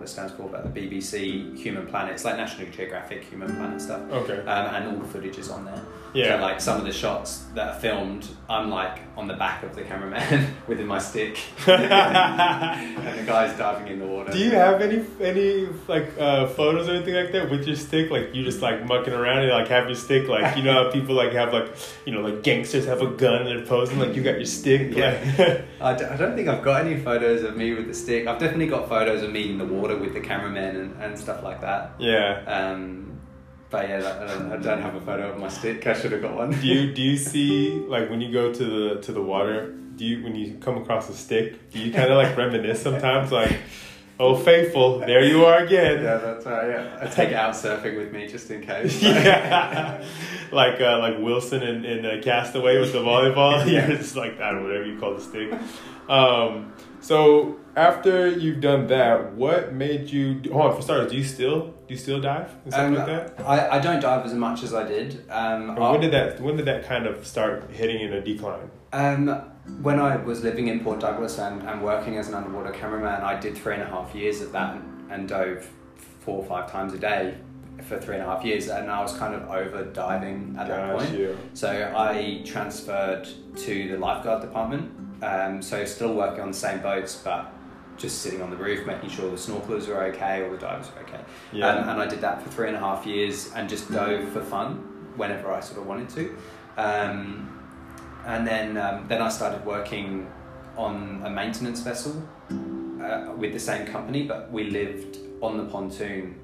I don't know what it stands for, but the BBC Human Planet. It's like National Geographic Human Planet stuff. Okay. Um, and all the footage is on there. Yeah. So like some of the shots that are filmed, I'm like on the back of the cameraman with my stick, and the guy's diving in the water. Do you have any any like uh, photos or anything like that with your stick? Like you just like mucking around and like have your stick like you know how people like have like you know like gangsters have a gun and they're posing like you got your stick. Yeah. I, d- I don't think I've got any photos of me with the stick. I've definitely got photos of me in the water with the cameraman and, and stuff like that. yeah. Um, but yeah, I don't, I don't have a photo of my stick. I should have got one. Do you do you see like when you go to the to the water? Do you when you come across a stick? Do you kind of like reminisce sometimes? Like, oh faithful, there you are again. Yeah, that's right. Yeah, I take it out surfing with me just in case. yeah, like uh, like Wilson in, in uh, Castaway with the volleyball. Yeah. it's like I don't know whatever you call the stick. Um, so after you've done that, what made you? Hold on, for starters, do you still do you still dive and stuff Um, like that? I, I don't dive as much as I did. Um, when did that? When did that kind of start hitting in a decline? Um, when I was living in Port Douglas and, and working as an underwater cameraman, I did three and a half years of that and, and dove four or five times a day for three and a half years, and I was kind of over diving at that point. you. So I transferred to the lifeguard department. Um, so still working on the same boats, but just sitting on the roof, making sure the snorkelers are okay, all the divers are okay. Yeah. Um, and I did that for three and a half years and just dove for fun whenever I sort of wanted to. Um, and then um, then I started working on a maintenance vessel uh, with the same company, but we lived on the pontoon.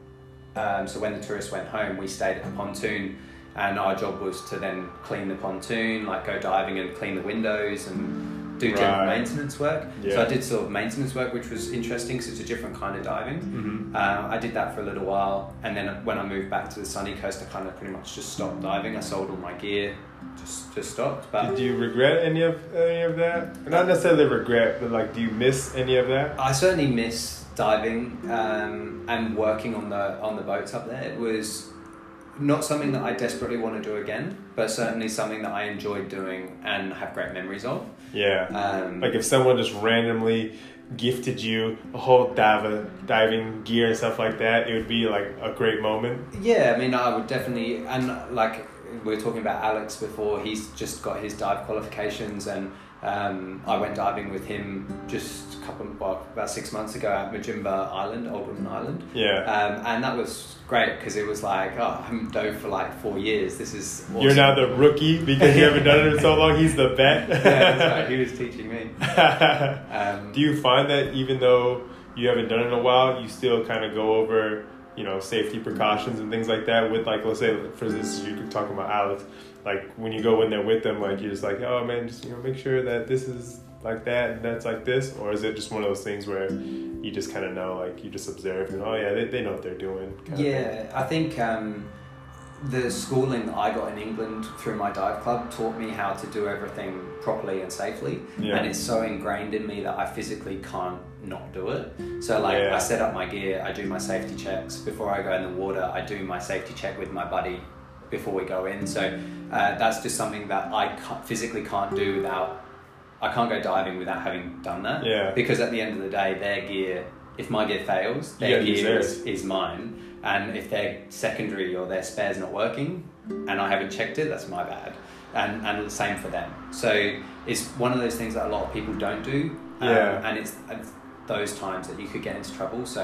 Um, so when the tourists went home, we stayed at the pontoon, and our job was to then clean the pontoon, like go diving and clean the windows and do general maintenance work. So I did sort of maintenance work, which was interesting because it's a different kind of diving. Mm-hmm. Uh, I did that for a little while, and then when I moved back to the sunny coast, I kind of pretty much just stopped diving. I sold all my gear, just just stopped. But Did you regret any of any of that? Not necessarily regret, but like, do you miss any of that? I certainly miss diving um, and working on the on the boats up there. It was not something that I desperately want to do again, but certainly something that I enjoyed doing and have great memories of. Yeah. Um, Like if someone just randomly gifted you a whole dive, diving gear and stuff like that, it would be like a great moment. Yeah, I mean, I would definitely, and like we were talking about Alex before, he's just got his dive qualifications, and um, I went diving with him just a couple, well, about six months ago at Mudjimba Island, Old Woman Island. Yeah. Um, and that was great because it was like, oh, I haven't dove for like four years. This is awesome. You're now the rookie because you haven't done it in so long. He's the vet. yeah, that's right. He was teaching me. Um, Do you find that even though you haven't done it in a while, you still kind of go over, you know, safety precautions and things like that with like, let's say, for instance, you could talk about Alex, like when you go in there with them, like you're just like, oh man, just you know, make sure that this is like that and that's like this, or is it just one of those things where you just kind of know, like you just observe and oh yeah, they, they know what they're doing. Yeah, I think um, the schooling I got in England through my dive club taught me how to do everything properly and safely. Yeah. And it's so ingrained in me that I physically can't not do it. So, like, Yeah. I set up my gear, I do my safety checks. Before I go in the water, I do my safety check with my buddy before we go in. So, uh, that's just something that I can't, physically can't do without. I can't go diving without having done that. Yeah. Because at the end of the day, their gear, if my gear fails, their gotta gear is, is mine. And if their secondary or their spare's not working and I haven't checked it, that's my bad. And and the same for them. So it's one of those things that a lot of people don't do. Um, Yeah. And it's, it's those times that you could get into trouble. So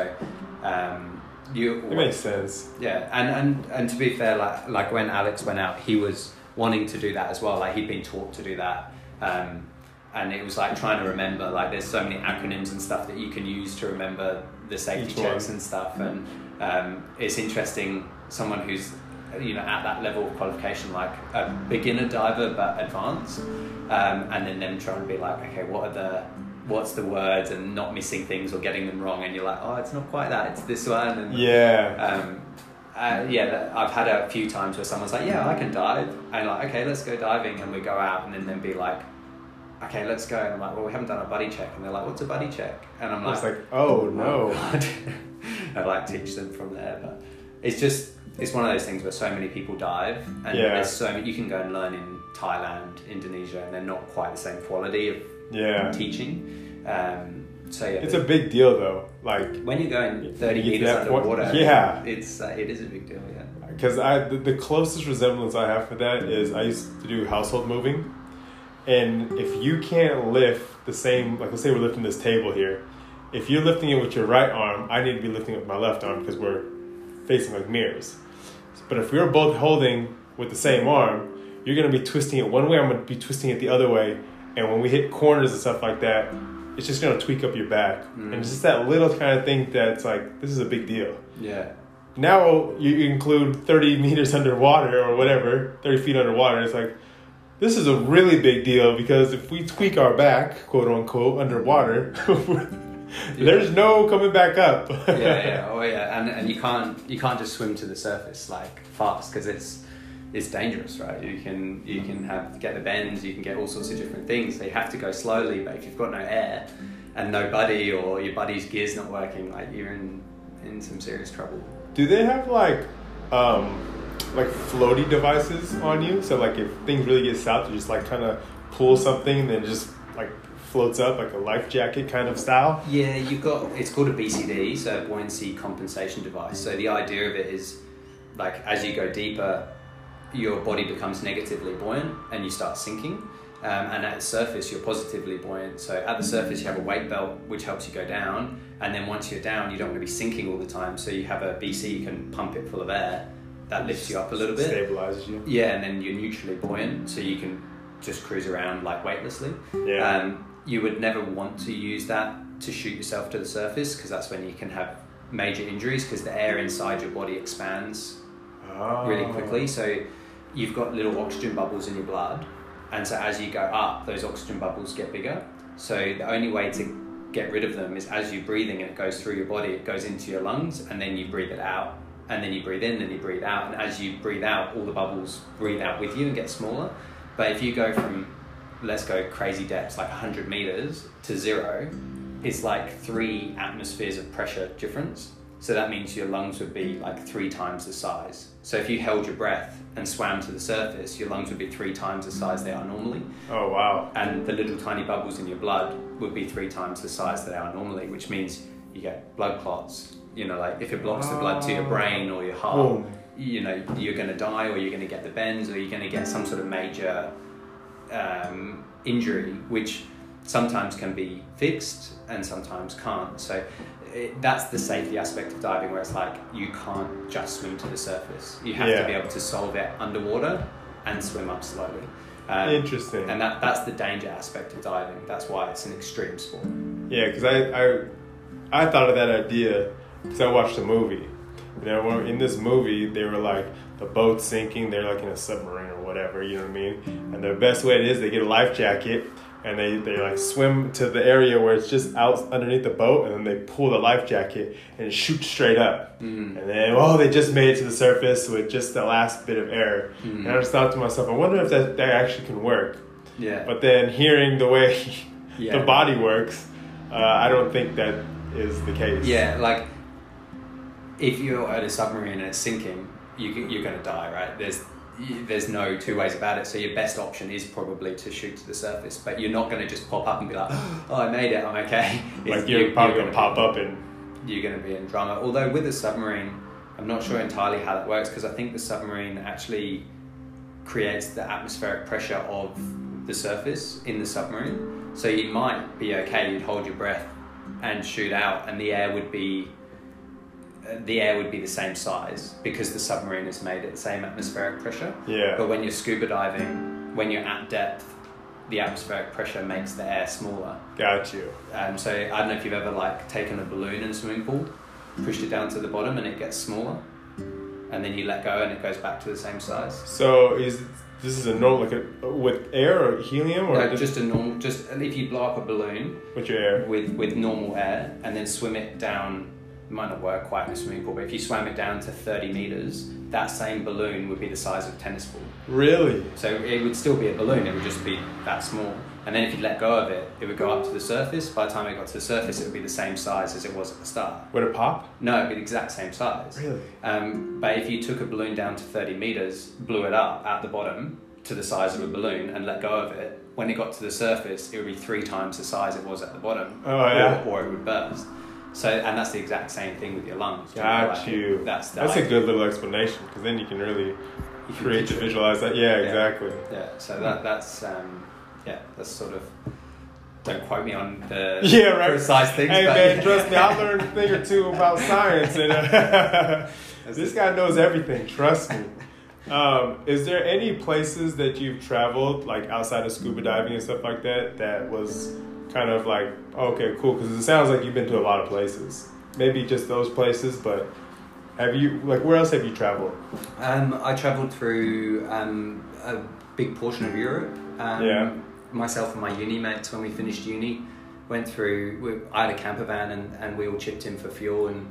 um, you It makes sense. yeah, and, and and to be fair, like like when Alex went out, he was wanting to do that as well. Like he'd been taught to do that, um, and it was like trying to remember. Like there's so many acronyms and stuff that you can use to remember the safety checks and stuff. And um, it's interesting, someone who's you know at that level of qualification, like a beginner diver but advanced, um, and then them trying to be like, okay, what are the what's the words and not missing things or getting them wrong and you're like oh it's not quite that it's this one and Yeah. um, uh, yeah, I've had a few times where someone's like, "Yeah, I can dive," and like, "Okay, let's go diving," and we go out, and then then be like, "Okay, let's go," and I'm like, "Well, we haven't done a buddy check," and they're like, "What's a buddy check?" And I'm like, like, oh no. God. I like teach them from there, but it's just it's one of those things where so many people dive, and Yeah. there's so many, you can go and learn in Thailand, Indonesia, and they're not quite the same quality of Yeah. teaching. Um, so yeah, It's a big deal though. Like when you're going 30 You meters that point- underwater, yeah. it's uh, it is a big deal. Yeah. because I the, the closest resemblance I have for that is I used to do household moving, and if you can't lift the same like let's say we're lifting this table here, if you're lifting it with your right arm, I need to be lifting it with my left arm because we're facing like mirrors. But if we're both holding with the same arm, you're gonna be twisting it one way. I'm gonna be twisting it the other way, and when we hit corners and stuff like that, it's just gonna tweak up your back, and mm. it's just that little kind of thing that's like this is a big deal. Yeah. now you include 30 meters underwater or whatever 30 feet underwater it's like this is a really big deal because if we tweak our back quote unquote underwater there's no coming back up. Yeah, yeah, oh yeah, and and you can't you can't just swim to the surface like fast because it's it's dangerous, right? You can you can have get the bends, you can get all sorts of different things. So you have to go slowly, but if you've got no air and no buddy or your buddy's gear's not working, like you're in in some serious trouble. do they have like um like floaty devices on you so like if things really get south you just like kind of pull something and then just like floats up like a life jacket kind of style Yeah, you've got it's called a BCD, so buoyancy compensation device. So the idea of it is like as you go deeper, your body becomes negatively buoyant and you start sinking. Um, and at the surface, you're positively buoyant. So at the surface, you have a weight belt which helps you go down. And then once you're down, you don't want to be sinking all the time. So you have a BC, you can pump it full of air. That lifts you up a little bit. stabilizes you Yeah, and then you're neutrally buoyant, so you can just cruise around like weightlessly. Yeah. Um, you would never want to use that to shoot yourself to the surface because that's when you can have major injuries because the air inside your body expands really Oh. quickly. So you've got little oxygen bubbles in your blood, and so as you go up, those oxygen bubbles get bigger. So the only way to get rid of them is as you're breathing and it goes through your body, it goes into your lungs, and then you breathe it out, and then you breathe in, and you breathe out, and as you breathe out, all the bubbles breathe out with you and get smaller. But if you go from let's go crazy depths like 100 meters to zero it's like three atmospheres of pressure difference so that means your lungs would be like three times the size so if you held your breath and swam to the surface your lungs would be three times the size they are normally. Oh wow. And the little tiny bubbles in your blood would be three times the size that they are normally which means you get blood clots. You know like if it blocks the blood to your brain or your heart you know you're going to die or you're going to get the bends or you're going to get some sort of major um, injury which sometimes can be fixed and sometimes can't. So it, that's the safety aspect of diving where it's like you can't just swim to the surface you have Yeah. to be able to solve it underwater and swim up slowly um, Interesting. and that, that's the danger aspect of diving that's why it's an extreme sport Yeah, because I, I I thought of that idea because I watched a movie. You know, in this movie, they were like the boat's sinking. They're like in a submarine or whatever. You know what I mean? And the best way it is, they get a life jacket and they they like swim to the area where it's just out underneath the boat, and then they pull the life jacket and shoot straight up. Mm. And then oh, they just made it to the surface with just the last bit of air. Mm. And I just thought to myself, I wonder if that that actually can work. yeah But then hearing the way Yeah. the body works, uh, I don't think that is the case. Yeah, like if you're at a submarine and it's sinking, you you're going to die, right? There's there's no two ways about it. So your best option is probably to shoot to the surface, but you're not going to just pop up and be like, "Oh, I made it, I'm okay." Like you're probably gonna pop up and You're going to be in drama. Although with a submarine, I'm not sure entirely how that works because I think the submarine actually creates the atmospheric pressure of the surface in the submarine. So you might be okay. You'd hold your breath and shoot out, and the air would be the air would be the same size because the submarine is made at the same atmospheric pressure. yeah. But when you're scuba diving, when you're at depth, the atmospheric pressure makes the air smaller. Got you. Um, so I don't know if you've ever like taken a balloon in a swimming pool, pushed it down to the bottom, and it gets smaller, and then you let go and it goes back to the same size. So is this is a normal like a, with air or helium or No, just a normal. Just if you blow up a balloon with your air? with with normal air and then swim it down it might not work quite in a swimming pool, but if you swam it down to 30 meters, that same balloon would be the size of a tennis ball. Really? So it would still be a balloon, it would just be that small. And then if you let go of it, it would go up to the surface. By the time it got to the surface, it would be the same size as it was at the start. Would it pop? No, it'd be the exact same size. Really? Um, but if you took a balloon down to 30 meters, blew it up at the bottom to the size of a balloon, and let go of it, when it got to the surface, it would be three times the size it was at the bottom. Oh, yeah. Or, or it would burst. So, and that's the exact same thing with your lungs. you Got like, you. That's That's a good little explanation because then you can really you can create to visualize that. Yeah, Yeah. exactly. Yeah. So that that's um, yeah, that's sort of. Don't quote me on the Yeah, right. precise things. Hey but man, trust me, I learned a thing or two about science, and uh, this guy knows everything. Trust me. Um, is there any places that you've traveled, like outside of scuba diving and stuff like that, that was kind of like okay, cool? Because it sounds like you've been to a lot of places. Maybe just those places, but have you like where else have you traveled? Um, I travelled through um, a big portion of Europe. Um, Yeah. Myself and my uni mates, when we finished uni, went through. We, I had a camper van and, and we all chipped in for fuel and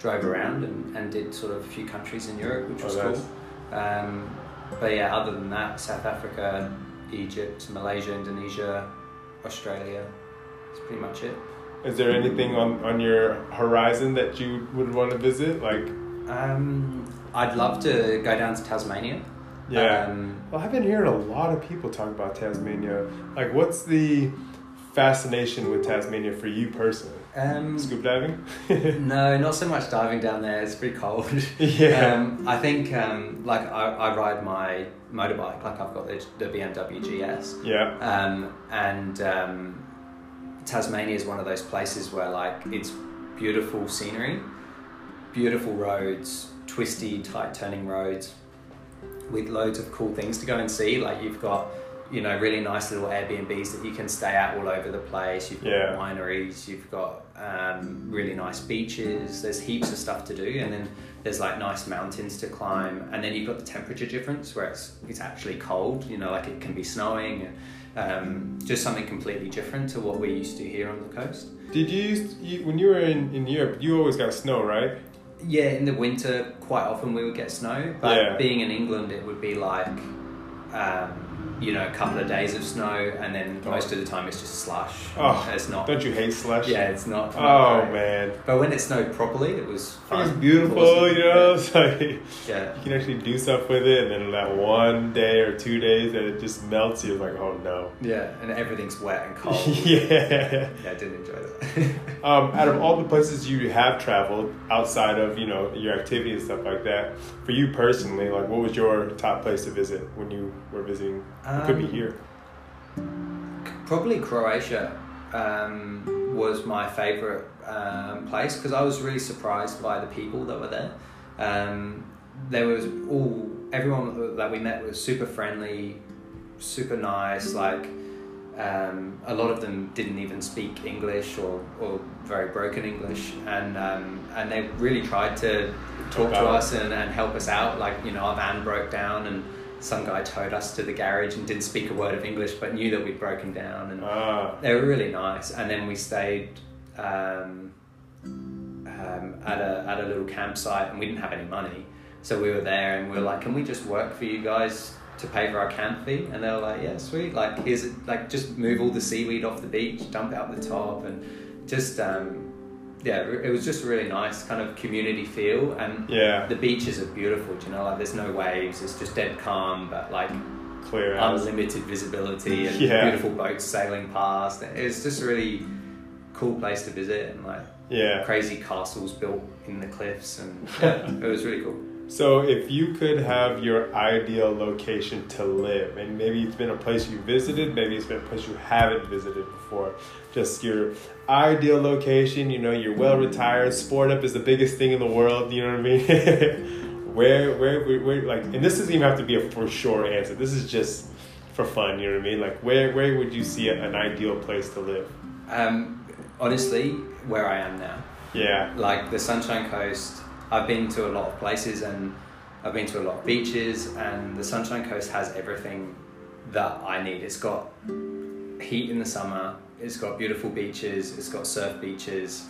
drove around and, and did sort of a few countries in Europe, which Oh, was nice. cool. Um, but yeah, other than that, South Africa, Egypt, Malaysia, Indonesia, Australia. That's pretty much it. Is there anything on, on your horizon that you would want to visit? Like, Um, I'd love to go down to Tasmania. yeah. Um, Well, I've been hearing a lot of people talk about Tasmania. Like, what's the fascination with Tasmania for you personally? um, Scuba diving? No, not so much diving down there. It's pretty cold. Yeah. Um, I think um, like I, I ride my motorbike. Like I've got the, the BMW GS. yeah. Um, and um, Tasmania is one of those places where like it's beautiful scenery, beautiful roads, twisty, tight turning roads, with loads of cool things to go and see. Like you've got, you know, really nice little Airbnbs that you can stay at all over the place. You've got Yeah. wineries, you've got um, really nice beaches. There's heaps of stuff to do, and then there's like nice mountains to climb. And then you've got the temperature difference where it's it's actually cold. You know, like it can be snowing. Um, just something completely different to what we're used to here on the coast. Did you, used- you when you were in, in Europe, you always got snow, right? Yeah, in the winter, quite often we would get snow, but Yeah. being in England, it would be like, um, you know, a couple of days of snow, and then Oh. most of the time it's just slush. Oh, it's not. Don't you hate slush? Yeah, it's not. Oh, great. man. But when it snowed properly, it was fun. It's beautiful, Awesome. you know? It's like, you Yeah. can actually do stuff with it, and then that one day or two days that it just melts, you're like, oh no. Yeah, and everything's wet and cold. yeah. yeah, I didn't enjoy that. Um, out of all the places you have traveled outside of you know your activity and stuff like that, for you personally, like what was your top place to visit when you were visiting? It could be Um, here. Probably Croatia um, was my favourite um, place because I was really surprised by the people that were there. Um, there was all everyone that we met was super friendly, super nice. Like um, a lot of them didn't even speak English or, or very broken English, and um, and they really tried to talk to us and, and help us out. Like you know, our van broke down and some guy towed us to the garage and didn't speak a word of English, but knew that we'd broken down, and Ah, they were really nice. And then we stayed um, um, at a at a little campsite, and we didn't have any money, so we were there, and we were like, "Can we just work for you guys to pay for our camp fee?" And they were like, "Yeah, sweet. Like, here's like just move all the seaweed off the beach, dump it out the top, and just." Um, yeah, it was just a really nice kind of community feel, and yeah, the beaches are beautiful. do You know, like there's no waves; it's just dead calm, but like clear unlimited visibility and Yeah. beautiful boats sailing past. It was just a really cool place to visit and like Yeah. crazy castles built in the cliffs and yeah, it was really cool. So if you could have your ideal location to live, and maybe it's been a place you visited, maybe it's been a place you haven't visited before, just your ideal location, you know, you're well retired, sport up is the biggest thing in the world, you know what I mean? where, where, where, where, like, and this doesn't even have to be a for sure answer. This is just for fun, you know what I mean? Like, where, where would you see an ideal place to live? Um, honestly, where I am now, Yeah. like the Sunshine Coast, I've been to a lot of places and I've been to a lot of beaches, and the Sunshine Coast has everything that I need. It's got heat in the summer, it's got beautiful beaches, it's got surf beaches,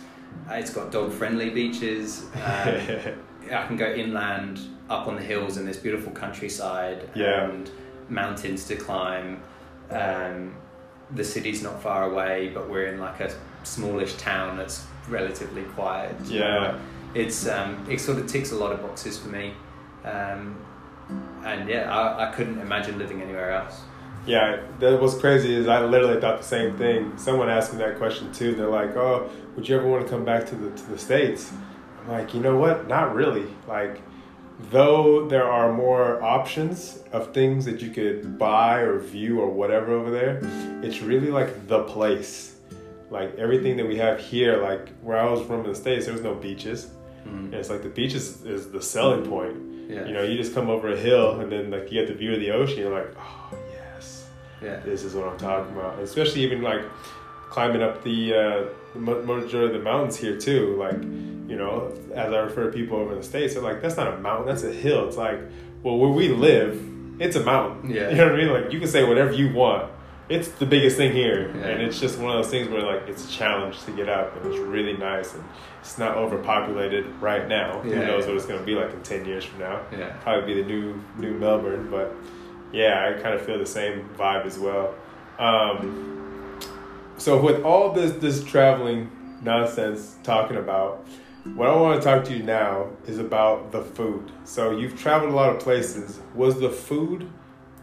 Uh, It's got dog friendly beaches. Um, I can go inland, up on the hills in this beautiful countryside, Yeah. and mountains to climb. Um, the city's not far away, but we're in like a smallish town that's relatively quiet. Yeah. it's um, it sort of ticks a lot of boxes for me, um, and yeah, I, I couldn't imagine living anywhere else. Yeah, that what's crazy is I literally thought the same thing. Someone asked me that question too. They're like, "Oh, would you ever want to come back to the to the states?" I'm like, you know what? Not really. Like, though there are more options of things that you could buy or view or whatever over there, it's really like the place. Like everything that we have here, like where I was from in the states, there was no beaches. And it's like the beaches is the selling point. Yeah. You know, you just come over a hill and then like you get the view of the ocean. You're like, oh Yeah. this is what I'm talking about. Especially even like climbing up the, uh, the majority of the mountains here too. Like, you know, as I refer to people over in the states, they're like, "That's not a mountain, that's a hill." It's like, well, where we live, it's a mountain. Yeah. You know what I mean? Like, you can say whatever you want. It's the biggest thing here, Yeah. and it's just one of those things where like it's a challenge to get up, and it's really nice, and it's not overpopulated right now. Who knows yeah. what it's going to be like in ten years from now? Yeah. probably be the new new Melbourne, but yeah, I kind of feel the same vibe as well. Um, so with all this this traveling nonsense talking about, what I want to talk to you now is about the food. So you've traveled a lot of places. Was the food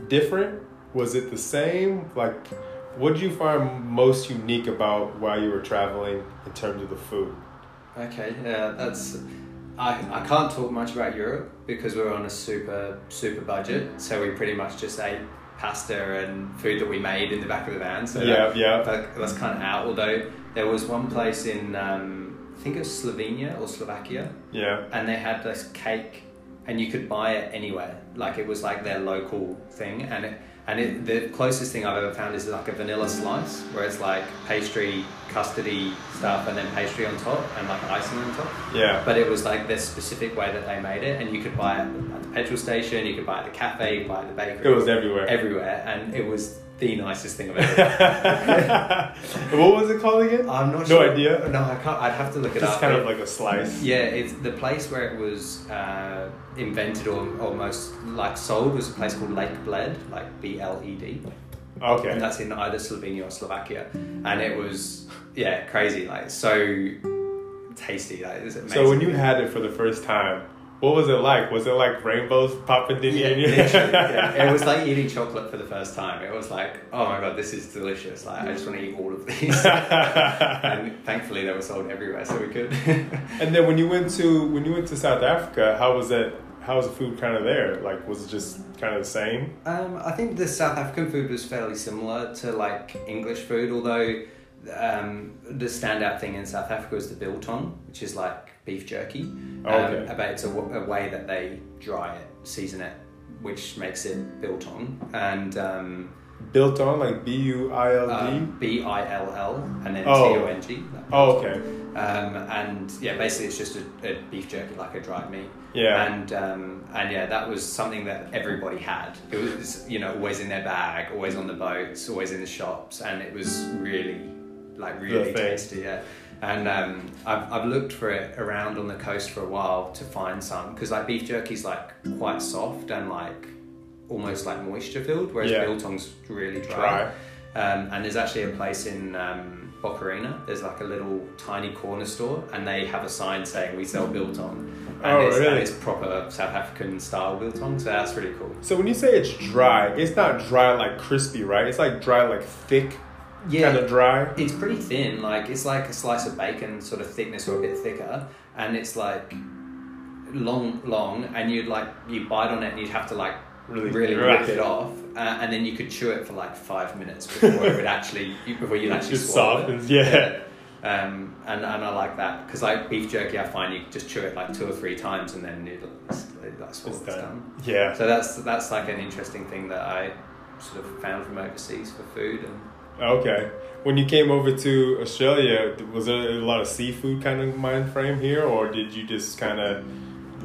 different? Was it the same? Like, what did you find most unique about while you were traveling in terms of the food? Okay, yeah, that's. I, I can't talk much about Europe because we're on a super super budget, so we pretty much just ate pasta and food that we made in the back of the van. So Yeah, that, yeah. that, that's kind of out. Although there was one place in um, I think it was Slovenia or Slovakia, Yeah. and they had this cake, and you could buy it anywhere. Like it was like their local thing, and it and it, the closest thing I've ever found is like a vanilla slice, where it's like pastry, custardy stuff, and then pastry on top, and like icing on top. Yeah. But it was like this specific way that they made it, and you could buy it at the petrol station, you could buy it at the cafe, you could buy it at the bakery. It was everywhere. everywhere, and it was the nicest thing I've ever. what was it called again? I'm not No sure. idea? No, I can't. I'd have to look it Just up. It's kind It- of like a slice. Yeah, it's the place where it was uh, invented or almost like sold was a place called Lake Bled, like B L E D, Okay. and that's in either Slovenia or Slovakia. And it was yeah crazy, like so tasty. Like, amazing. So when you had it for the first time, what was it like? Was it like rainbows popping in yeah, in you? yeah. it was like eating chocolate for the first time. It was like, oh my god, this is delicious. Like I just want to eat all of these. and thankfully, they were sold everywhere, so we could. and then when you went to when you went to South Africa, how was it? How was the food kind of there? Like, was it just kind of the same? Um, I think the South African food was fairly similar to like English food, although um, the standout thing in South Africa is the biltong, which is like beef jerky. Um, Okay. But it's a, w- a way that they dry it, season it, which makes it biltong. And um, Built on like B U I L D. B I L L and then T Oh. O N G. Oh, okay. Um, and yeah, basically it's just a, a beef jerky, like a dried meat. Yeah. And um, and yeah, that was something that everybody had. It was you know always in their bag, always on the boats, always in the shops, and it was really like really tasty. Yeah. And um, I've, I've looked for it around on the coast for a while to find some because like beef jerky's like quite soft and like almost like moisture filled, whereas Yeah. biltong's really dry. Dry. Um, and there's actually a place in um, Bokarina. There's like a little tiny corner store, and they have a sign saying we sell biltong. And, Oh, it's, and really? it's proper South African style biltong, so that's really cool. So when you say it's dry, it's not dry like crispy, right? It's like dry like thick, yeah, kind of dry. It's pretty thin, like it's like a slice of bacon sort of thickness or a bit thicker, and it's like long, long, and you'd like you bite on it and you'd have to like Really really, rough. rip it off, uh, and then you could chew it for like five minutes before it would actually before you'd actually Just swallow softens, it. yeah. Um, and, and I like that because like beef jerky, I find you just chew it like two or three times and then you It's it's done. done. Yeah. So that's that's like an interesting thing that I sort of found from overseas for food and Okay. When you came over to Australia, was there a lot of seafood kind of mind frame here, or did you just kind of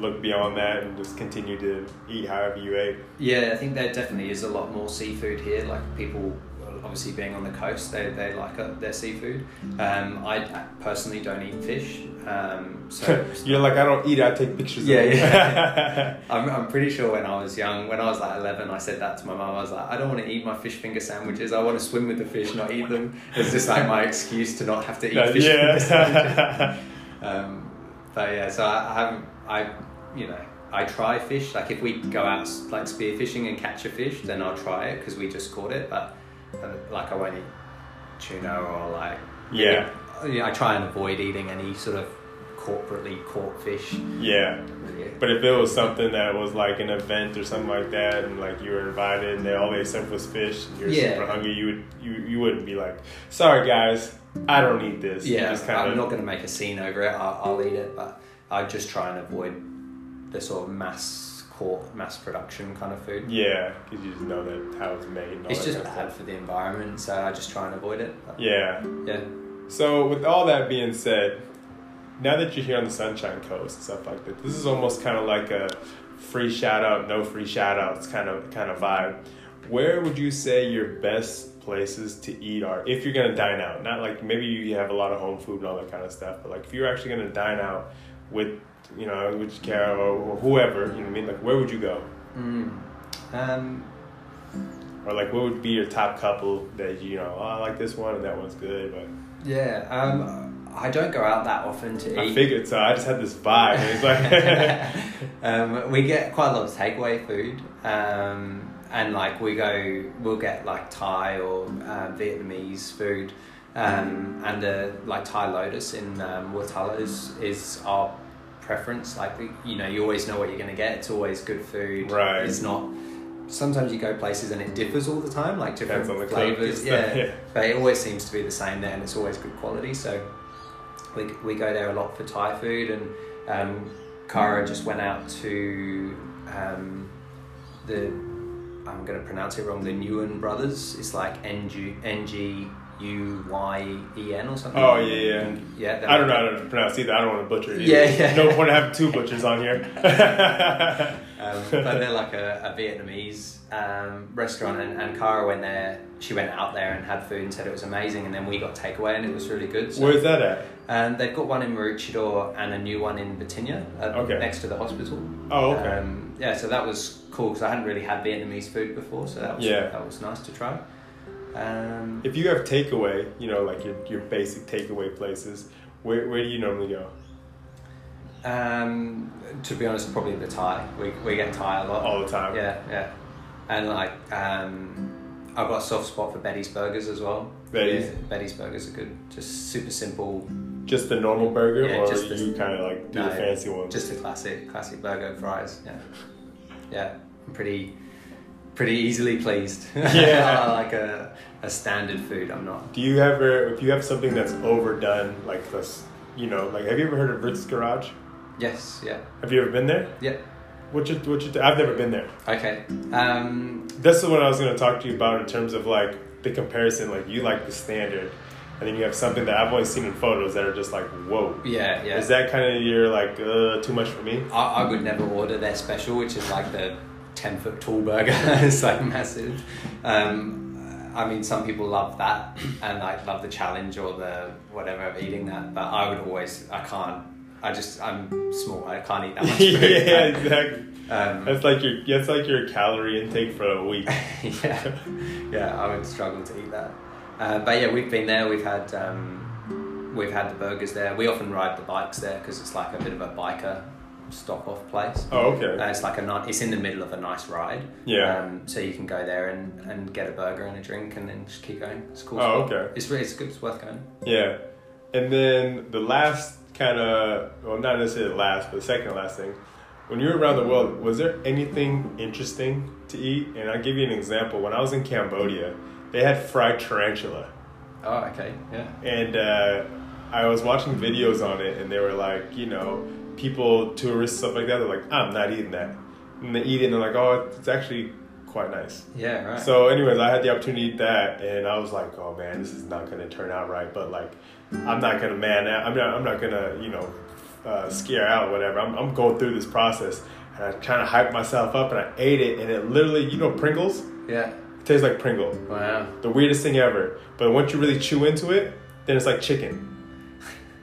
look beyond that and just continue to eat however you ate? Yeah, I think there definitely is a lot more seafood here. Like people obviously being on the coast, they, they like uh, their seafood. Um, I personally don't eat fish, um, so You're like, I don't eat it, I take pictures Yeah, of it. yeah. I'm, I'm pretty sure when I was young, when I was like 11, I said that to my mum. I was like, I don't want to eat my fish finger sandwiches. I want to swim with the fish, not eat them. It's just like my excuse to not have to eat fish finger sandwiches. yeah. Um, but yeah, so I, I haven't, I, you know, I try fish. Like if we go out like spearfishing and catch a fish, then I'll try it because we just caught it. But uh, like I won't eat tuna or like yeah. yeah, I try and avoid eating any sort of corporately caught fish. Yeah. Yeah. But if it was something that was like an event or something like that, and like you were invited, and they all they served was fish, and you're Yeah. super hungry, you would you you wouldn't be like, sorry guys, I don't eat this. Yeah, I'm not going to make a scene over it. I'll, I'll eat it, but I just try and avoid the sort of mass caught, mass production kind of food. yeah, because you just know that how it's made. It's just bad for the environment, so I just try and avoid it. Yeah. yeah. So with all that being said, now that you're here on the Sunshine Coast and stuff like that, this is almost kind of like a free shout out, no free shout outs kind of kind of vibe. Where would you say your best places to eat are if you're gonna dine out? Not like maybe you have a lot of home food and all that kind of stuff, but like if you're actually gonna dine out with you know with Kara or, or whoever, you know what I mean? Like where would you go? Mm. Um, Or like what would be your top couple that you know? Oh, I like this one and that one's good, but yeah. Um, I don't go out that often to I eat. I figured so. I just had this vibe. And it's like. um, we get quite a lot of takeaway food, um, and like we go, we'll get like Thai or uh, Vietnamese food, um, and uh, like Thai Lotus in um, Watala is is our preference. Like you know, you always know what you're gonna get. It's always good food. Right. It's not. Sometimes you go places and it differs all the time, like different Depends on the flavors. Yeah. yeah. but it always seems to be the same there, and it's always good quality. So we, we go there a lot for Thai food, and um, Kara just went out to um, the I'm going to pronounce it wrong. The Nguyen brothers. It's like N G N G U Y E N or something. Oh, yeah, yeah. yeah. I don't know how to pronounce either. I don't want to butcher it. Yeah, either. yeah. No point in having two butchers on here. Um, but they're like a, a Vietnamese um, restaurant, and, and Kara went there. She went out there and had food and said it was amazing, and then we got takeaway and it was really good. So, Where's that at? And they've got one in Maroochydore and a new one in Birtinya, uh, Okay. next to the hospital. Oh, okay. Um, yeah, so that was cool because I hadn't really had Vietnamese food before, so that was Yeah. that was nice to try. Um, if you have takeaway, you know, like your, your basic takeaway places, where, where do you normally go? um, to be honest, probably the Thai. We we get Thai a lot. All the time. Yeah, yeah, and like um, I've got a soft spot for Betty's burgers as well. Betty's? Yeah, Betty's burgers are good. Just super simple, Just the normal burger, Yeah, or just the- you kind of like do No, the fancy one? just a classic classic burger fries. Yeah, yeah, I'm pretty pretty easily pleased. Yeah. Like a a standard food. I'm not. do you ever, if you have something that's overdone, like this, you know, like have you ever heard of Rick's Garage? Yes. Yeah. Have you ever been there? Yeah. What's your, what's your, I've never been there. Okay. Um, This is what I was going to talk to you about in terms of like the comparison. Like you like the standard, and then you have something that I've only seen in photos that are just like, whoa. yeah. Yeah. Is that kind of your like uh, too much for me? I, I would never order their special, which is like the 10 foot tall burger. it's like massive. Um, I mean, some people love that and like love the challenge or the whatever of eating that, but I would always, I can't, I just, I'm small, I can't eat that much food. yeah, exactly. Um, That's like your that's like your calorie intake for a week. yeah, yeah, I would struggle to eat that. Uh, but yeah, we've been there. We've had um, we've had the burgers there. We often ride the bikes there because it's like a bit of a biker stop off place. Oh, okay. Uh, it's like a ni- it's in the middle of a nice ride. Yeah. Um, so you can go there and, and get a burger and a drink and then just keep going. It's cool. Oh, spot. okay. It's really it's good. It's worth going. Yeah, and then the last kind of well, not necessarily the last, but the second last thing. When you were around the world, was there anything interesting to eat? And I'll give you an example. When I was in Cambodia, they had fried tarantula. Oh, okay. Yeah. and uh, I was watching videos on it, and they were like, you know, people, tourists, stuff like that. They're like, I'm not eating that, and they eat it, and they're like, oh, it's actually quite nice. Yeah. Right. So, anyways, I had the opportunity to eat that, and I was like, oh man, this is not gonna turn out right. But like, I'm not gonna man out. I'm not. I'm not gonna, you know, uh, scare out whatever. I'm, I'm going through this process, and I kind of hyped myself up, and I ate it, and it literally, you know, Pringles. yeah. tastes like Pringle. Wow. The weirdest thing ever. But once you really chew into it, then it's like chicken.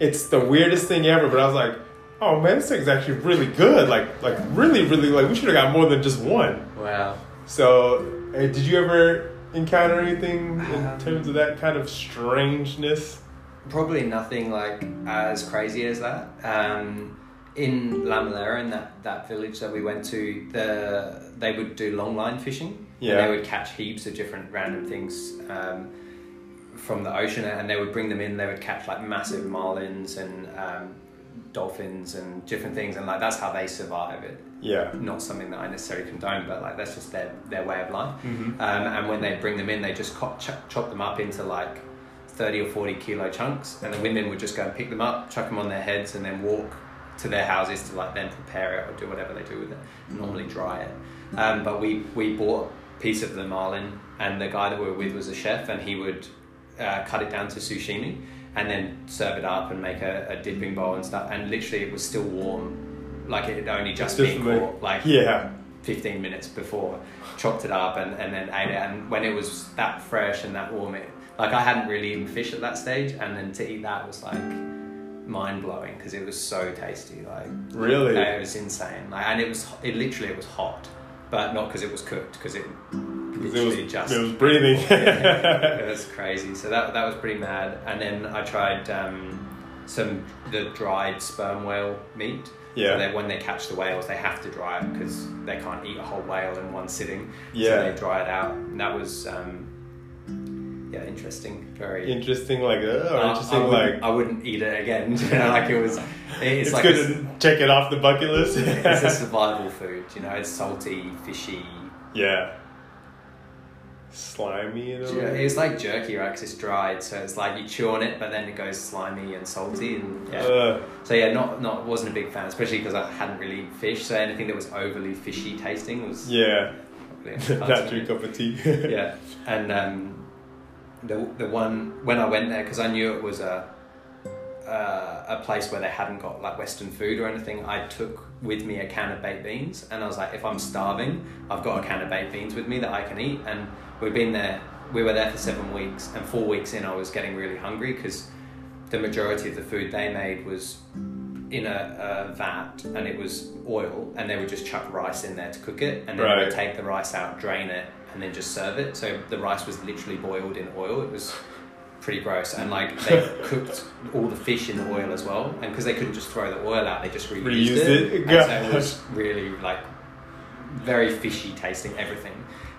It's the weirdest thing ever. But I was like, oh man, this thing's actually really good. Like, like really, really like we should have got more than just one. Wow. So, uh, did you ever encounter anything in Um, terms of that kind of strangeness? Probably nothing like as crazy as that. Um, in Lamalera, in that, that village that we went to, the they would do long line fishing. Yeah. And they would catch heaps of different random things um, from the ocean, and they would bring them in. They would catch like massive marlins and um, dolphins and different things, and like that's how they survive it. Yeah. Not something that I necessarily condone, but like that's just their their way of life. Mhm. Um, and when they bring them in, they just chop, chop, chop them up into like 30 or 40 kilo chunks. And the women would just go and pick them up, chuck them on their heads, and then walk to their houses to like then prepare it or do whatever they do with it. Normally dry it. Um, but we, we bought a piece of the marlin, and the guy that we were with was a chef, and he would uh, cut it down to sashimi and then serve it up and make a, a dipping bowl and stuff. And literally, it was still warm. Like it had only just, Just been like- caught. Like Yeah. 15 minutes before, chopped it up and, and then ate it. And when it was that fresh and that warm, it, like I hadn't really eaten fish at that stage, and then to eat that was like mind blowing because it was so tasty. Like Really? it was insane. Like and it was it literally it was hot, but not because it was cooked because it It was, just it was breathing. it was crazy. So that that was pretty mad. And then I tried um, some the dried sperm whale meat. Yeah. So they, when they catch the whales, they have to dry it because they can't eat a whole whale in one sitting. Yeah. So they dry it out. And that was um, yeah interesting. Very. interesting, like, I- interesting, I, like. wouldn't, I wouldn't eat it again. You know, like it was. It's, It's, like good a, to check it off the bucket list. it's a survival food. You know, it's salty, fishy. yeah. Slimy in a Yeah. It's like jerky, right because it's dried, so it's like you chew on it, but then it goes slimy and salty, and yeah. Uh, So yeah, not not wasn't a big fan, especially because I hadn't really eaten fish. So anything that was overly fishy tasting was yeah. probably a Not your to me. cup of tea. yeah, and um, the the one when I went there because I knew it was a uh, a place where they hadn't got like Western food or anything. I took with me a can of baked beans, and I was like, if I'm starving, I've got a can of baked beans with me that I can eat. And we've been there. We were there for seven weeks, and four weeks in, I was getting really hungry because the majority of the food they made was in a, a vat and it was oil and they would just chuck rice in there to cook it and then they would take the rice out drain it and then just serve it so the rice was literally boiled in oil it was pretty gross and like they cooked all the fish in the oil as well and because they couldn't just throw the oil out they just reused, Reused it, it? and so it was really like very fishy tasting everything.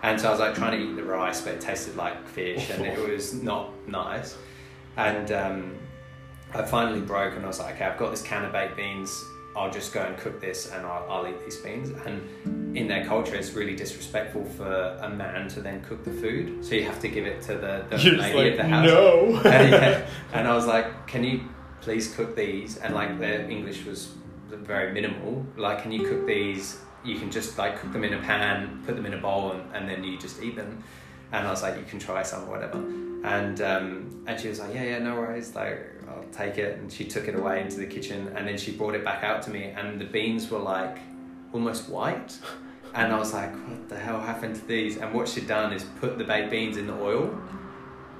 And so I was like trying to eat the rice but it tasted like fish and it was not nice. And um, I finally broke and I was like, okay, I've got this can of baked beans. I'll just go and cook this and I'll, I'll eat these beans. And in their culture, it's really disrespectful for a man to then cook the food. So you have to give it to the, the You're lady like, at the house. no. and, yeah, and I was like, can you please cook these? And like their English was very minimal. Like, can you cook these? You can just like cook them in a pan, put them in a bowl, and, and then you just eat them. And I was like, you can try some or whatever. And um, and she was like, yeah, yeah, no worries. Like, I'll take it. And she took it away into the kitchen, and then she brought it back out to me, and the beans were like almost white. And I was like, what the hell happened to these? And what she'd done is put the baked beans in the oil,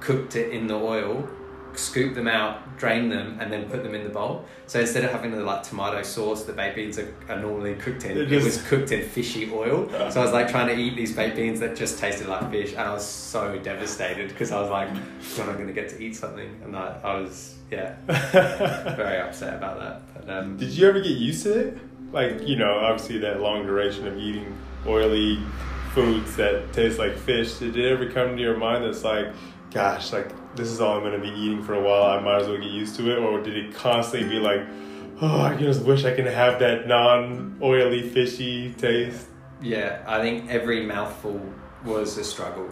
cooked it in the oil, scooped them out, drain them, and then put them in the bowl. So instead of having the like tomato sauce that baked beans are, are normally cooked in, It it, was cooked in fishy oil. So I was like trying to eat these baked beans that just tasted like fish, and I was so devastated because I was like, when am I going to get to eat something? And I, I was yeah very upset about that. But um, Did you ever get used to it? Like, you know, obviously that long duration of eating oily foods that taste like fish. Did it ever come to your mind that's like, gosh, like this is all I'm gonna be eating for a while, I might as well get used to it? Or did it constantly be like, oh, I just wish I can have that non oily, fishy taste? Yeah, I think every mouthful was a struggle.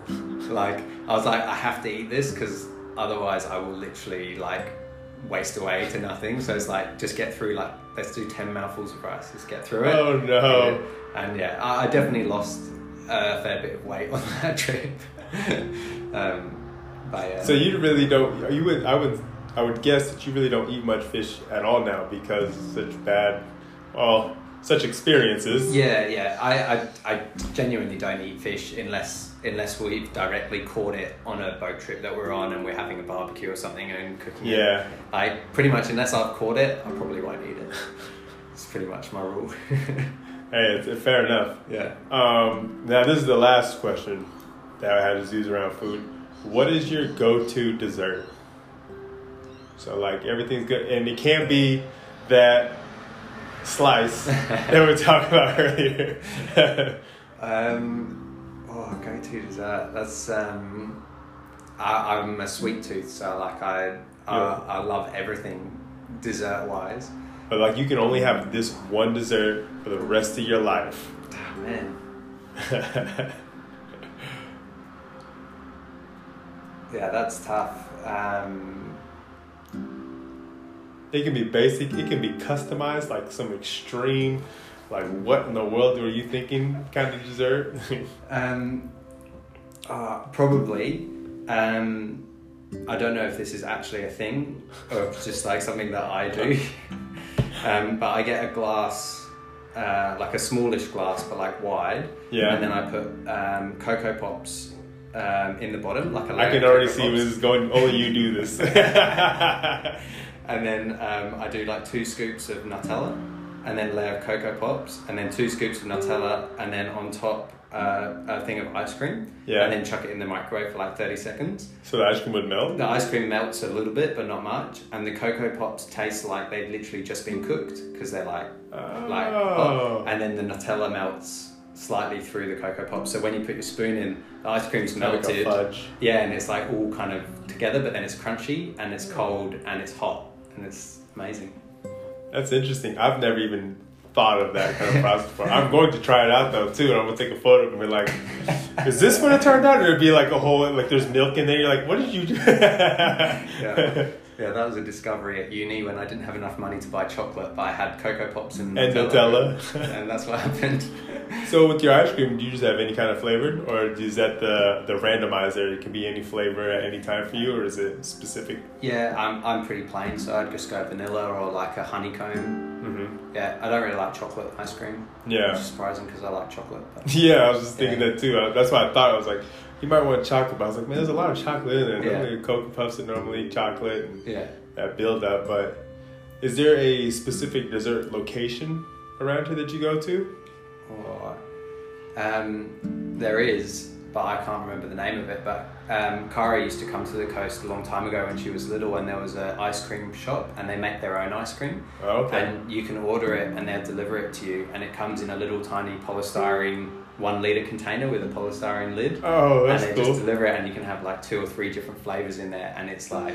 Like I was like, I have to eat this because otherwise I will literally like waste away to nothing. So it's like just get through. Like let's do ten mouthfuls of rice. Just get through it. Oh no. Yeah. And yeah, I, I definitely lost a fair bit of weight on that trip. um, but yeah. So you really don't. You would. I would. I would guess that you really don't eat much fish at all now because such bad, well, such experiences. Yeah, yeah. I, I, I genuinely don't eat fish unless unless we've directly caught it on a boat trip that we're on and we're having a barbecue or something and cooking it. Yeah. I pretty much unless I've caught it, I probably won't eat it. It's pretty much my rule. Hey, it's, fair enough. yeah. Um, now this is the last question that I had to use around food. What is your go-to dessert? So like everything's good, and it can't be that slice that we were talking about earlier. Um, oh, go to dessert. That's um, I, I'm a sweet tooth, so like I I, Yeah. I love everything dessert wise. but like you can only have this one dessert for the rest of your life. Oh, man, yeah, that's tough. Um, It can be basic. It can be customized, like some extreme, like what in the world were you thinking kind of dessert? Um, uh, probably. Um, I don't know if this is actually a thing or just like something that I do. um, but I get a glass, uh, like a smallish glass, but like wide. Yeah. And then I put um, Cocoa Pops um, in the bottom, like a I can already see this is going. Only you do this. And then um, I do like two scoops of Nutella, and then layer of Cocoa Pops, and then two scoops of Nutella, and then on top uh, a thing of ice cream. Yeah. And then chuck it in the microwave for like 30 seconds. so the ice cream would melt. The ice cream melts a little bit, but not much. And the Cocoa Pops taste like they've literally just been cooked because they're like, like Oh. hot. And then the Nutella melts slightly through the Cocoa pop. So when you put your spoon in, the ice cream's Kind of like a melted. fudge. Yeah, and it's like all kind of together, but then it's crunchy and it's cold and it's hot and it's amazing. That's interesting. I've never even thought of that kind of process before. I'm going to try it out though too, and I'm gonna take a photo and be like, "Is this what it turned out?" Or it'd be like a whole like there's milk in there. You're like, "What did you do?" Yeah. Yeah, that was a discovery at uni when I didn't have enough money to buy chocolate, but I had Cocoa Pops and And Nutella. and that's what happened. So with your ice cream, do you just have any kind of flavor, or is that the the randomizer? It can be any flavor at any time for you, or is it specific? Yeah, I'm, I'm pretty plain, so I'd just go vanilla or like a honeycomb. Mm-hmm. Yeah, I don't really like chocolate ice cream. Which Yeah, is surprising because I like chocolate. But yeah. I was just thinking Yeah. that too. That's why I thought I was like, you might want chocolate, but I was like, man, there's a lot of chocolate in there. Yeah. Normally, Cocoa Puffs are normally chocolate and yeah. that build up. But is there a specific dessert location around here that you go to? Or, um, there is, but I can't remember the name of it. But um, Kara used to come to the coast a long time ago when she was little, and there was an ice cream shop, and they make their own ice cream. Oh, okay. and you can order it and they'll deliver it to you and it comes in a little tiny polystyrene one liter container with a polystyrene lid oh, that's and they cool. just deliver it and you can have like two or three different flavors in there and it's like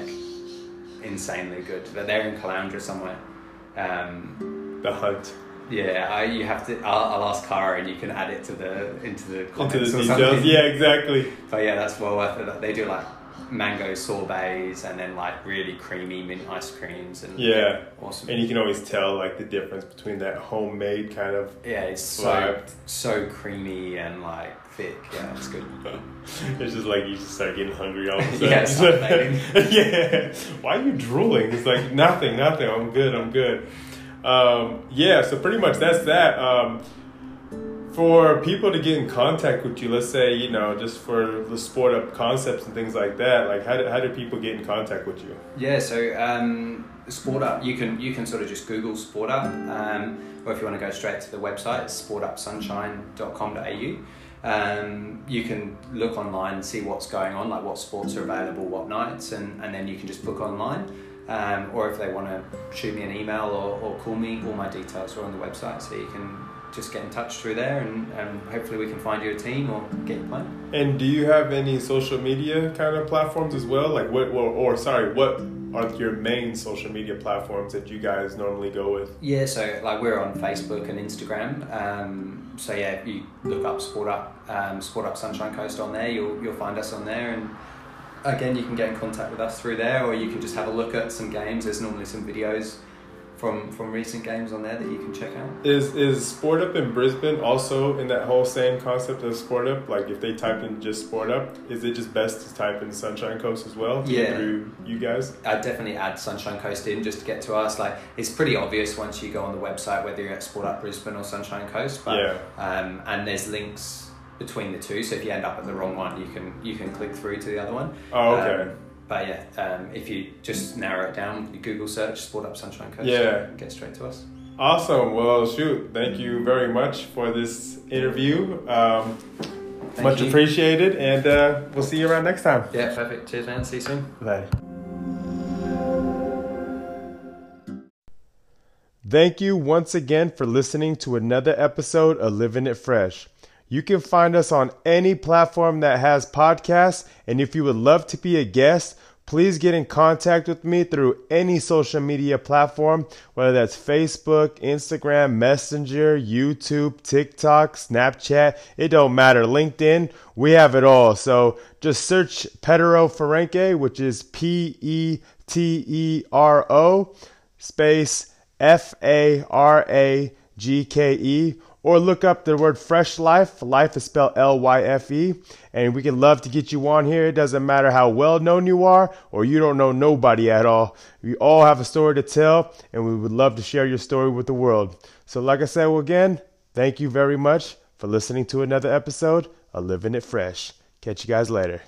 insanely good but they're in Caloundra somewhere um, the hunt. Yeah I, you have to I'll, I'll ask Kara and you can add it to the into the comments Into the or details. something. Yeah, exactly. but yeah that's well worth it they do like mango sorbets and then like really creamy mint ice creams and Yeah. awesome And you can always tell like the difference between that homemade kind of. Yeah, it's so Vibe. so creamy and like thick. Yeah, it's good. It's just like you just start getting hungry all of a sudden. Yeah, yeah. Why are you drooling? It's like nothing, nothing. I'm good. I'm good. Um, yeah. So pretty much that's that. Um, for people to get in contact with you, let's say you know just for the sport up concepts and things like that. Like how do, how do people get in contact with you? Yeah, so um, Sport Up, you can you can sort of just Google Sport Up, um, or if you want to go straight to the website, it's sportupsunshine.com.au. Um, you can look online and see what's going on, like what sports are available, what nights, and, and then you can just book online. Um, or if they want to shoot me an email or, or call me, all my details are on the website, so you can just get in touch through there, and, and hopefully we can find you a team or get you playing. And do you have any social media kind of platforms as well? Like what, or, or sorry, what are your main social media platforms that you guys normally go with? Yeah, so like we're on Facebook and Instagram. Um, so yeah, if you look up Sport Up, um, Sport Up Sunshine Coast on there, you'll you'll find us on there. And again, you can get in contact with us through there, or you can just have a look at some games. There's normally some videos from from recent games on there that you can check out. Is is Sport Up in Brisbane also in that whole same concept of Sport Up? Like if they type in just Sport Up, is it just best to type in Sunshine Coast as well? Yeah. Through you guys? I'd definitely add Sunshine Coast in just to get to us. Like it's pretty obvious once you go on the website whether you're at Sport Up Brisbane or Sunshine Coast. But Yeah. um, and there's links between the two. So if you end up at the wrong one, you can you can click through to the other one. Oh, okay. Um, but yeah, um, if you just narrow it down, you Google search Sport Up Sunshine Coast. Yeah. Get straight to us. Awesome. Well, shoot. Thank you very much for this interview. Um, much you. appreciated, and uh, we'll see you around next time. Yeah, perfect. Cheers, man. See you soon. Bye. Thank you once again for listening to another episode of Living It Fresh. You can find us on any platform that has podcasts, and if you would love to be a guest, please get in contact with me through any social media platform, whether that's Facebook, Instagram, Messenger, YouTube, TikTok, Snapchat, it don't matter. LinkedIn, we have it all. So just search Pedro Ferenque, which is P E T E R O space F A R A G K E, or look up the word Fresh Life. Life is spelled L Y F E, and we can love to get you on here. It doesn't matter how well known you are, or you don't know nobody at all. We all have a story to tell, and we would love to share your story with the world. So, like I said, well, again, thank you very much for listening to another episode of Living It Fresh. Catch you guys later.